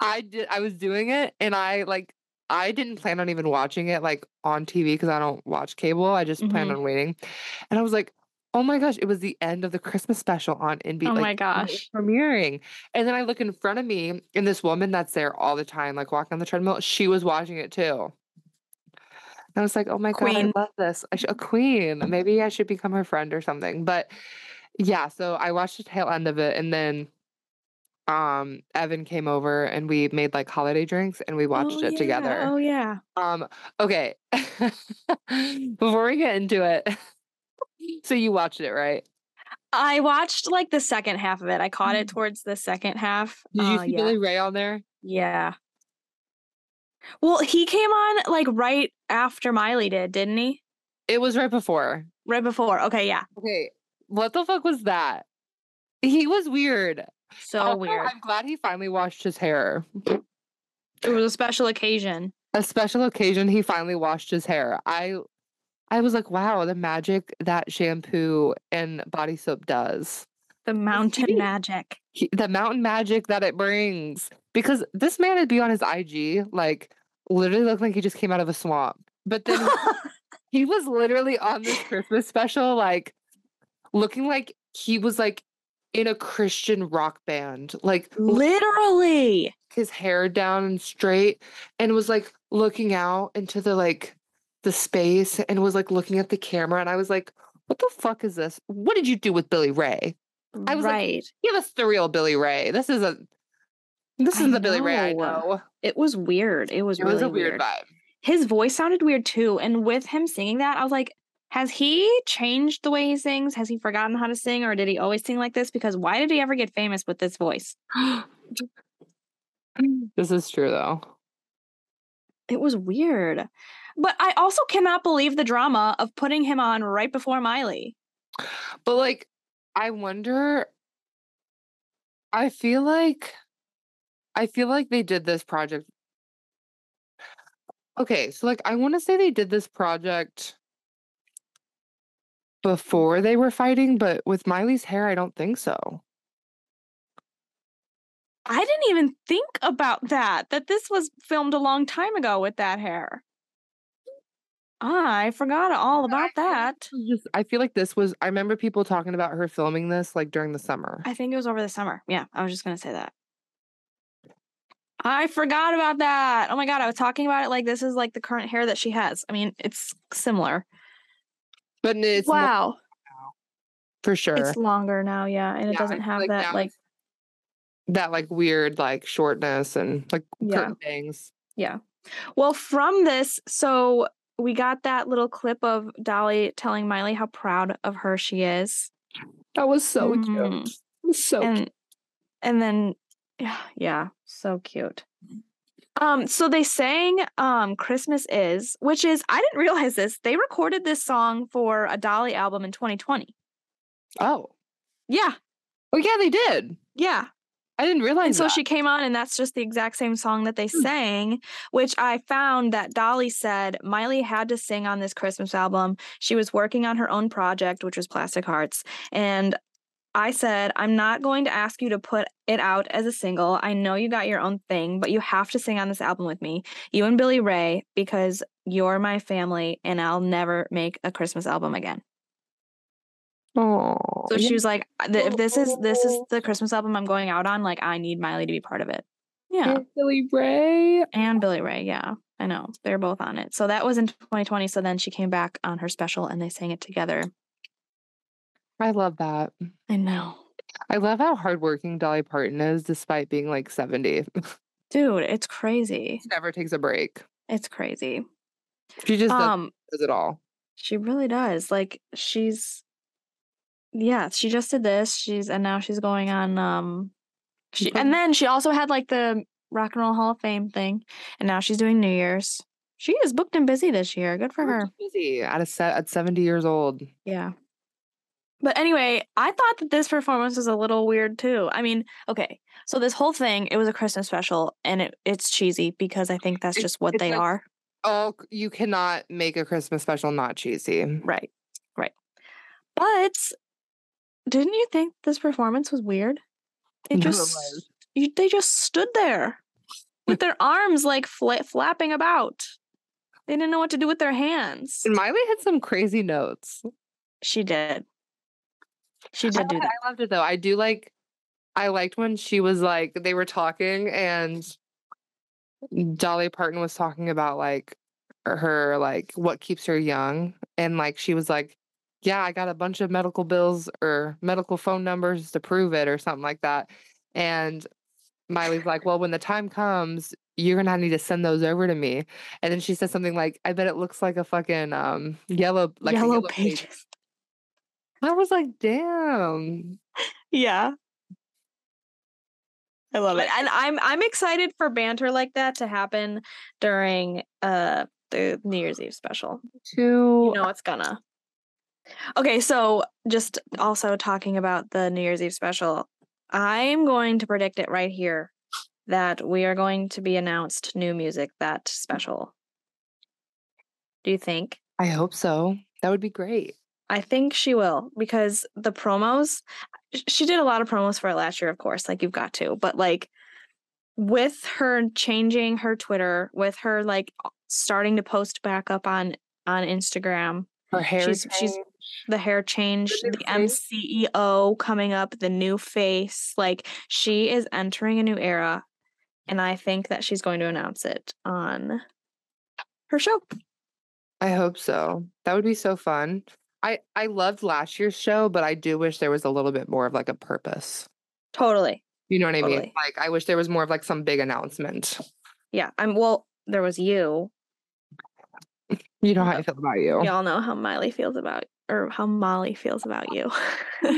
I did I was doing it and I like I didn't plan on even watching it like on TV because I don't watch cable. I just planned Mhm. on waiting. And I was like, oh my gosh, it was the end of the Christmas special on NBC. Oh my it was gosh. Premiering. And then I look in front of me and this woman that's there all the time, like walking on the treadmill, she was watching it too. And I was like, oh my God, I love this. I should, a queen. Maybe I should become her friend or something. But yeah, so I watched the tail end of it and then um Evan came over and we made like holiday drinks and we watched Oh, it yeah. together. Oh yeah. Um okay. Before we get into it. so you watched it, right? I watched like the second half of it. I caught it Mm. towards the second half. Did you Uh, see yeah. Billy Ray on there? Yeah. Well, he came on like right after Miley did, didn't he? It was right before. Right before. Okay, yeah. Okay. What the fuck was that? He was weird. So Also, weird. I'm glad he finally washed his hair. It was a special occasion. A special occasion he finally washed his hair. I I was like, wow, the magic that shampoo and body soap does. The mountain he- magic. he, the mountain magic that it brings. Because this man would be on his IG, like literally looked like he just came out of a swamp. But then he was literally on this Christmas special, like looking like he was like in a Christian rock band, like Literally. his hair down and straight, and was like looking out into the like the space and was like looking at the camera. And I was like, what the fuck is this? What did you do with Billy Ray? I was like, right. Give us the real Billy Ray. This is a this is the Billy Ray I know. know. it was weird. It was It really was a weird vibe. His voice sounded weird too. And with him singing that, I was like, has he changed the way he sings? Has he forgotten how to sing or did he always sing like this? Because why did he ever get famous with this voice? this is true though. It was weird. But I also cannot believe the drama of putting him on right before Miley. But like, I wonder. I feel like, I feel like they did this project. Okay, so like, I want to say they did this project before they were fighting, but with Miley's hair, I don't think so. I didn't even think about that, that this was filmed a long time ago with that hair. I forgot all about that. Just, I feel like this was. I remember people talking about her filming this like during the summer. I think it was over the summer. Yeah, I was just going to say that. I forgot about that. Oh my God, I was talking about it like this is like the current hair that she has. I mean, it's similar. But it's wow. for sure. It's longer now, yeah. And it Yeah, I doesn't have like that now like that like weird like shortness and like Yeah. curtain bangs. Yeah. Well, from this, so we got that little clip of Dolly telling Miley how proud of her she is. That was so Mhm. cute. Was so and cute. and then yeah, yeah, so cute. Um, so they sang um Christmas is, which is I didn't realize this. They recorded this song for a Dolly album in 2020. Oh. Yeah, Oh yeah, they did. yeah. I didn't realize And so that. she came on, and that's just the exact same song that they Hmm. sang, which I found that Dolly said Miley had to sing on this Christmas album. She was working on her own project, which was Plastic Hearts. And I said, I'm not going to ask you to put it out as a single. I know you got your own thing, but you have to sing on this album with me, you and Billy Ray, because you're my family, and I'll never make a Christmas album again. Oh, So she was like, if this is this is the Christmas album I'm going out on, like I need Miley to be part of it. Yeah. Billy Ray. and Billy Ray. Yeah, I know they're both on it. So that was in 2020. So then she came back on her special and they sang it together. I love that. I know, I love how hardworking Dolly Parton is, despite being like seventy. dude, it's crazy. she never takes a break. It's crazy. She just does, Um, does it all. she really does. Like she's, yeah, she just did this. She's and now she's going on. Um, she and then she also had like the Rock and Roll Hall of Fame thing, and now she's doing New Year's. She is booked and busy this year. Good for her. Busy at a set at seventy years old. Yeah. But anyway, I thought that this performance was a little weird too. I mean, okay, so this whole thing, it was a Christmas special and it, it's cheesy because I think that's just what it's they like- are. Oh, you cannot make a Christmas special not cheesy. Right. Right. But didn't you think this performance was weird? They No, it just was. you, they just stood there with their arms like fla- flapping about. They didn't know what to do with their hands. And Miley had some crazy notes. She did. She I, did do that. I loved it though. I do like. I liked when she was like they were talking and Dolly Parton was talking about like her like what keeps her young and like she was like yeah I got a bunch of medical bills or medical phone numbers to prove it or something like that and Miley's like well when the time comes you're gonna need to send those over to me and then she said something like I bet it looks like a fucking um yellow like a Yellow page." pages. I was like damn Yeah. I love it. And I'm I'm excited for banter like that to happen during uh the New Year's Eve special. to You know it's gonna. Okay, so just also talking about the New Year's Eve special, I'm going to predict it right here that we are going to be announced new music that special. Do you think? I hope so. That would be great. I think she will because the promos, she did a lot of promos for it last year, of course, like you've got to, but like with her changing her Twitter, with her like starting to post back up on on Instagram, Her hair She's- she's- the hair change, new the. MCEO coming up, the new face, like she is entering a new era, and I think that she's going to announce it on her show. I hope so. That would be so fun. I I loved last year's show, but I do wish there was a little bit more of like a purpose. Totally. You know what I mean? Like I wish there was more of like some big announcement. Yeah. I'm well, there was you. You know how I feel about you. Y'all know how Miley feels about or how Molly feels about you.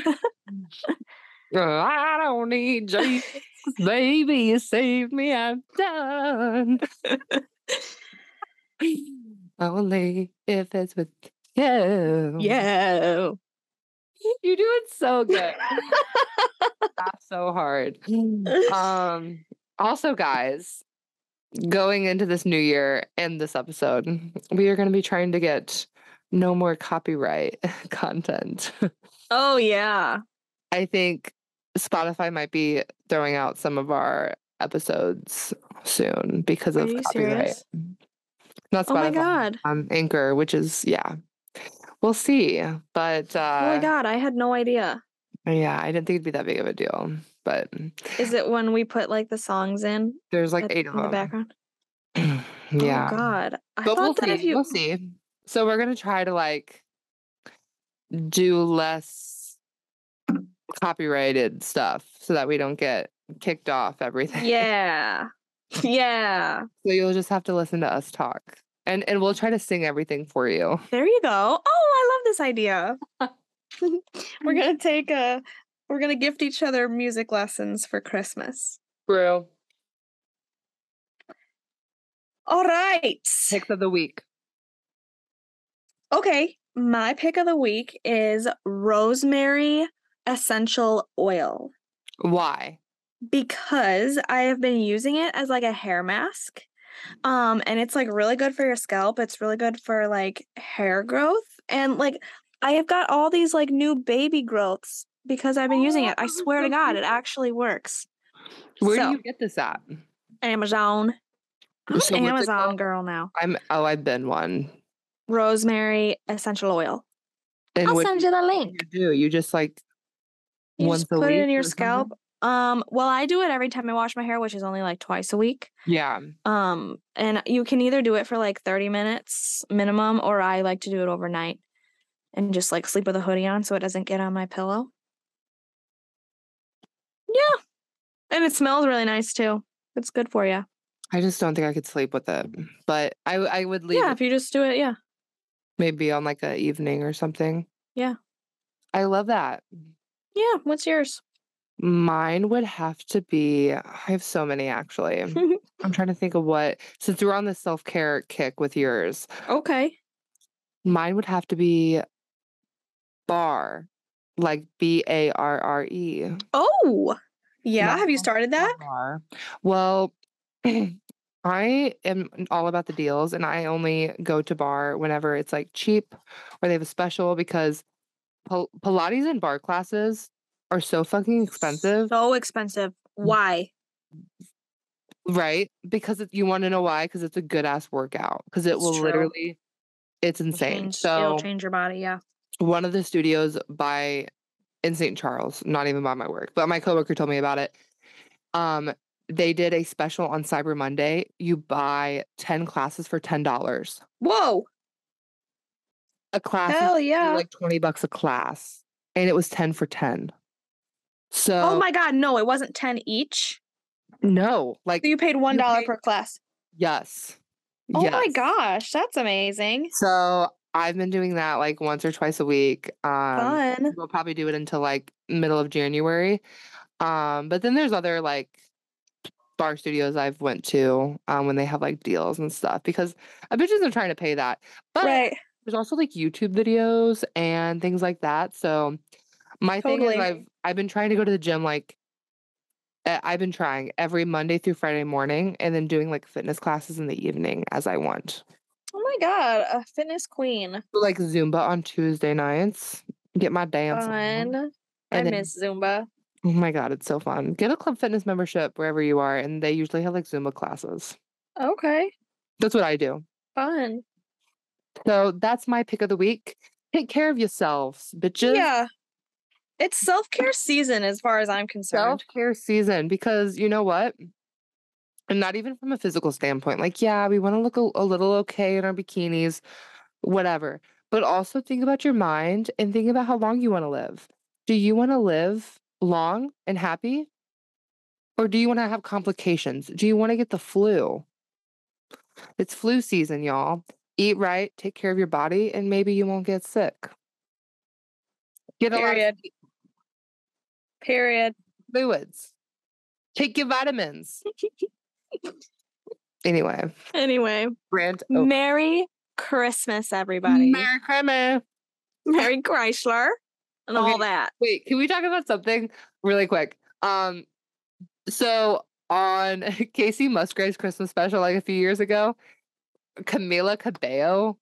I don't need Jesus, baby, you saved me. I'm done. Only if it's with you. yeah. You're doing so good. Laugh so hard. Um also guys, going into this new year and this episode, we are going to be trying to get no more copyright content. oh yeah. I think Spotify might be throwing out some of our episodes soon because Are of copyright. serious? Not Spotify. Oh my god. Um, Anchor, which is yeah. We'll see. But uh oh my god, I had no idea. yeah, I didn't think it'd be that big of a deal. But Is it when we put like the songs in there's like at- eight of in the background? yeah. Oh god. I but thought we'll that see. if you We'll see. So we're gonna try to like do less copyrighted stuff so that we don't get kicked off everything. Yeah. Yeah. So you'll just have to listen to us talk. And and we'll try to sing everything for you. There you go. Oh, I love this idea. we're gonna take a we're gonna gift each other music lessons for Christmas. Brew. All right. Picks of the week. Okay. My pick of the week is rosemary essential oil. Why? because I have been using it as like a hair mask. Um, and it's like really good for your scalp. It's really good for like hair growth. And like I have got all these like new baby growths because I've been using Oh, it. I that's swear to so God, it actually works. Where So- do you get this at? Amazon. I'm So an Amazon girl now. I'm oh, I've been one. Rosemary essential oil. And I'll send you the link. you link. do? You just like You once just a put it in your scalp? something? Um, well, I do it every time I wash my hair, which is only like twice a week. Yeah. Um, and you can either do it for like 30 minutes minimum, or I like to do it overnight and just like sleep with a hoodie on so it doesn't get on my pillow. Yeah. And it smells really nice too. It's good for you. I just don't think I could sleep with it. But I I would leave Yeah, if you just do it, yeah. maybe on like a evening or something. Yeah. I love that. Yeah. What's yours? Mine would have to be I have so many actually. I'm trying to think of what since we're on the self-care kick with yours. okay. Mine would have to be barre. Like B A R R E. Oh, yeah. Not Have you started that? Barre. Well, I am all about the deals and I only go to barre whenever it's like cheap or they have a special because Pil- Pilates and barre classes are so fucking expensive, So expensive. Why? right? Because it, you want to know why? Because it's a good ass workout. Because it It's will true. literally, it's It'll insane. change, So it'll change your body. Yeah. one of the studios by in St. Charles, not even by my work, but my coworker told me about it. Um, they did a special on Cyber Monday. You buy 10 classes for $10. Whoa. A class Hell yeah. like 20 bucks a class. And it was 10 for 10. So oh my God. No, it wasn't 10 each. no, like So you paid $1 paid- per class. yes. Oh my gosh. That's amazing. So I've been doing that like once or twice a week. Um Fun. we'll probably do it until like middle of January. Um, but then there's other like barre studios I've went to um when they have like deals and stuff because I bitches are trying to pay that. But Right. there's also like YouTube videos and things like that. So my thing is I've I've been trying to go to the gym like uh, I've been trying every Monday through Friday morning and then doing like fitness classes in the evening as I want. Oh my God. A fitness queen. Like Zumba on Tuesday nights. Get my dance on. Fun. I And then- miss Zumba. Oh my god, it's so fun. Get a club fitness membership wherever you are, and they usually have like Zumba classes. Okay. That's what I do. Fun. So that's my pick of the week. Take care of yourselves, bitches. Yeah. It's self care season as far as I'm concerned. Self care season because you know what? And not even from a physical standpoint. Like, yeah, we want to look a, a little okay in our bikinis, whatever. But also think about your mind and think about how long you want to live. Do you want to live long and happy? Or do you want to have complications? Do you want to get the flu? It's flu season, y'all. Eat right, take care of your body, and maybe you won't get sick. Get a lot of Period. Fluids. Take your vitamins. anyway, Anyway, rant over. Merry Christmas, everybody. Merry Christmas. Merry Chrysler and all that. Wait, can we talk about something really quick? Um, so on Kacey Musgraves' Christmas special, like a few years ago, Camila Cabello,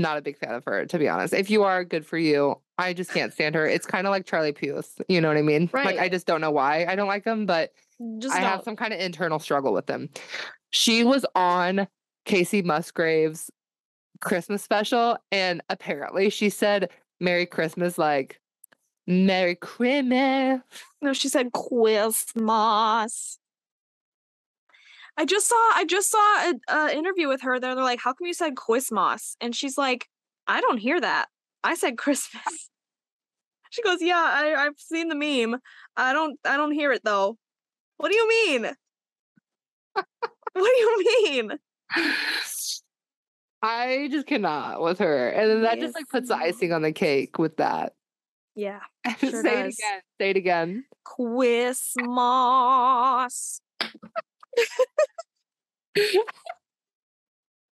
not a big fan of her, to be honest. If you are, good for you. I just can't stand her. It's kind of like Charlie Puth. You know what I mean? Like, I just don't know why I don't like them, but Just I have don't. some kind of internal struggle with them. She was on Kacey Musgraves' Christmas special, and apparently she said Merry Christmas like Merry Christmas. No, she said Christmas. I just saw I just saw a, a interview with her. They're, they're like, "How come you said Christmas?" And she's like, "I don't hear that. I said Christmas." She goes, "Yeah, I, I've seen the meme. I don't I don't hear it though." What do you mean? what do you mean? I just cannot with her. And then that just like puts the icing on the cake with that. Yeah, Say Sure it again. Say it again. Christmas.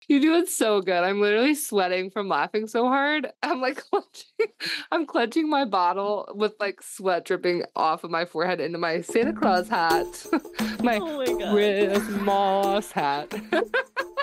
You do it so good. I'm literally sweating from laughing so hard. I'm like clenching, I'm clenching my bottle with like sweat dripping off of my forehead into my Santa Claus hat. my Oh my. Christmas hat.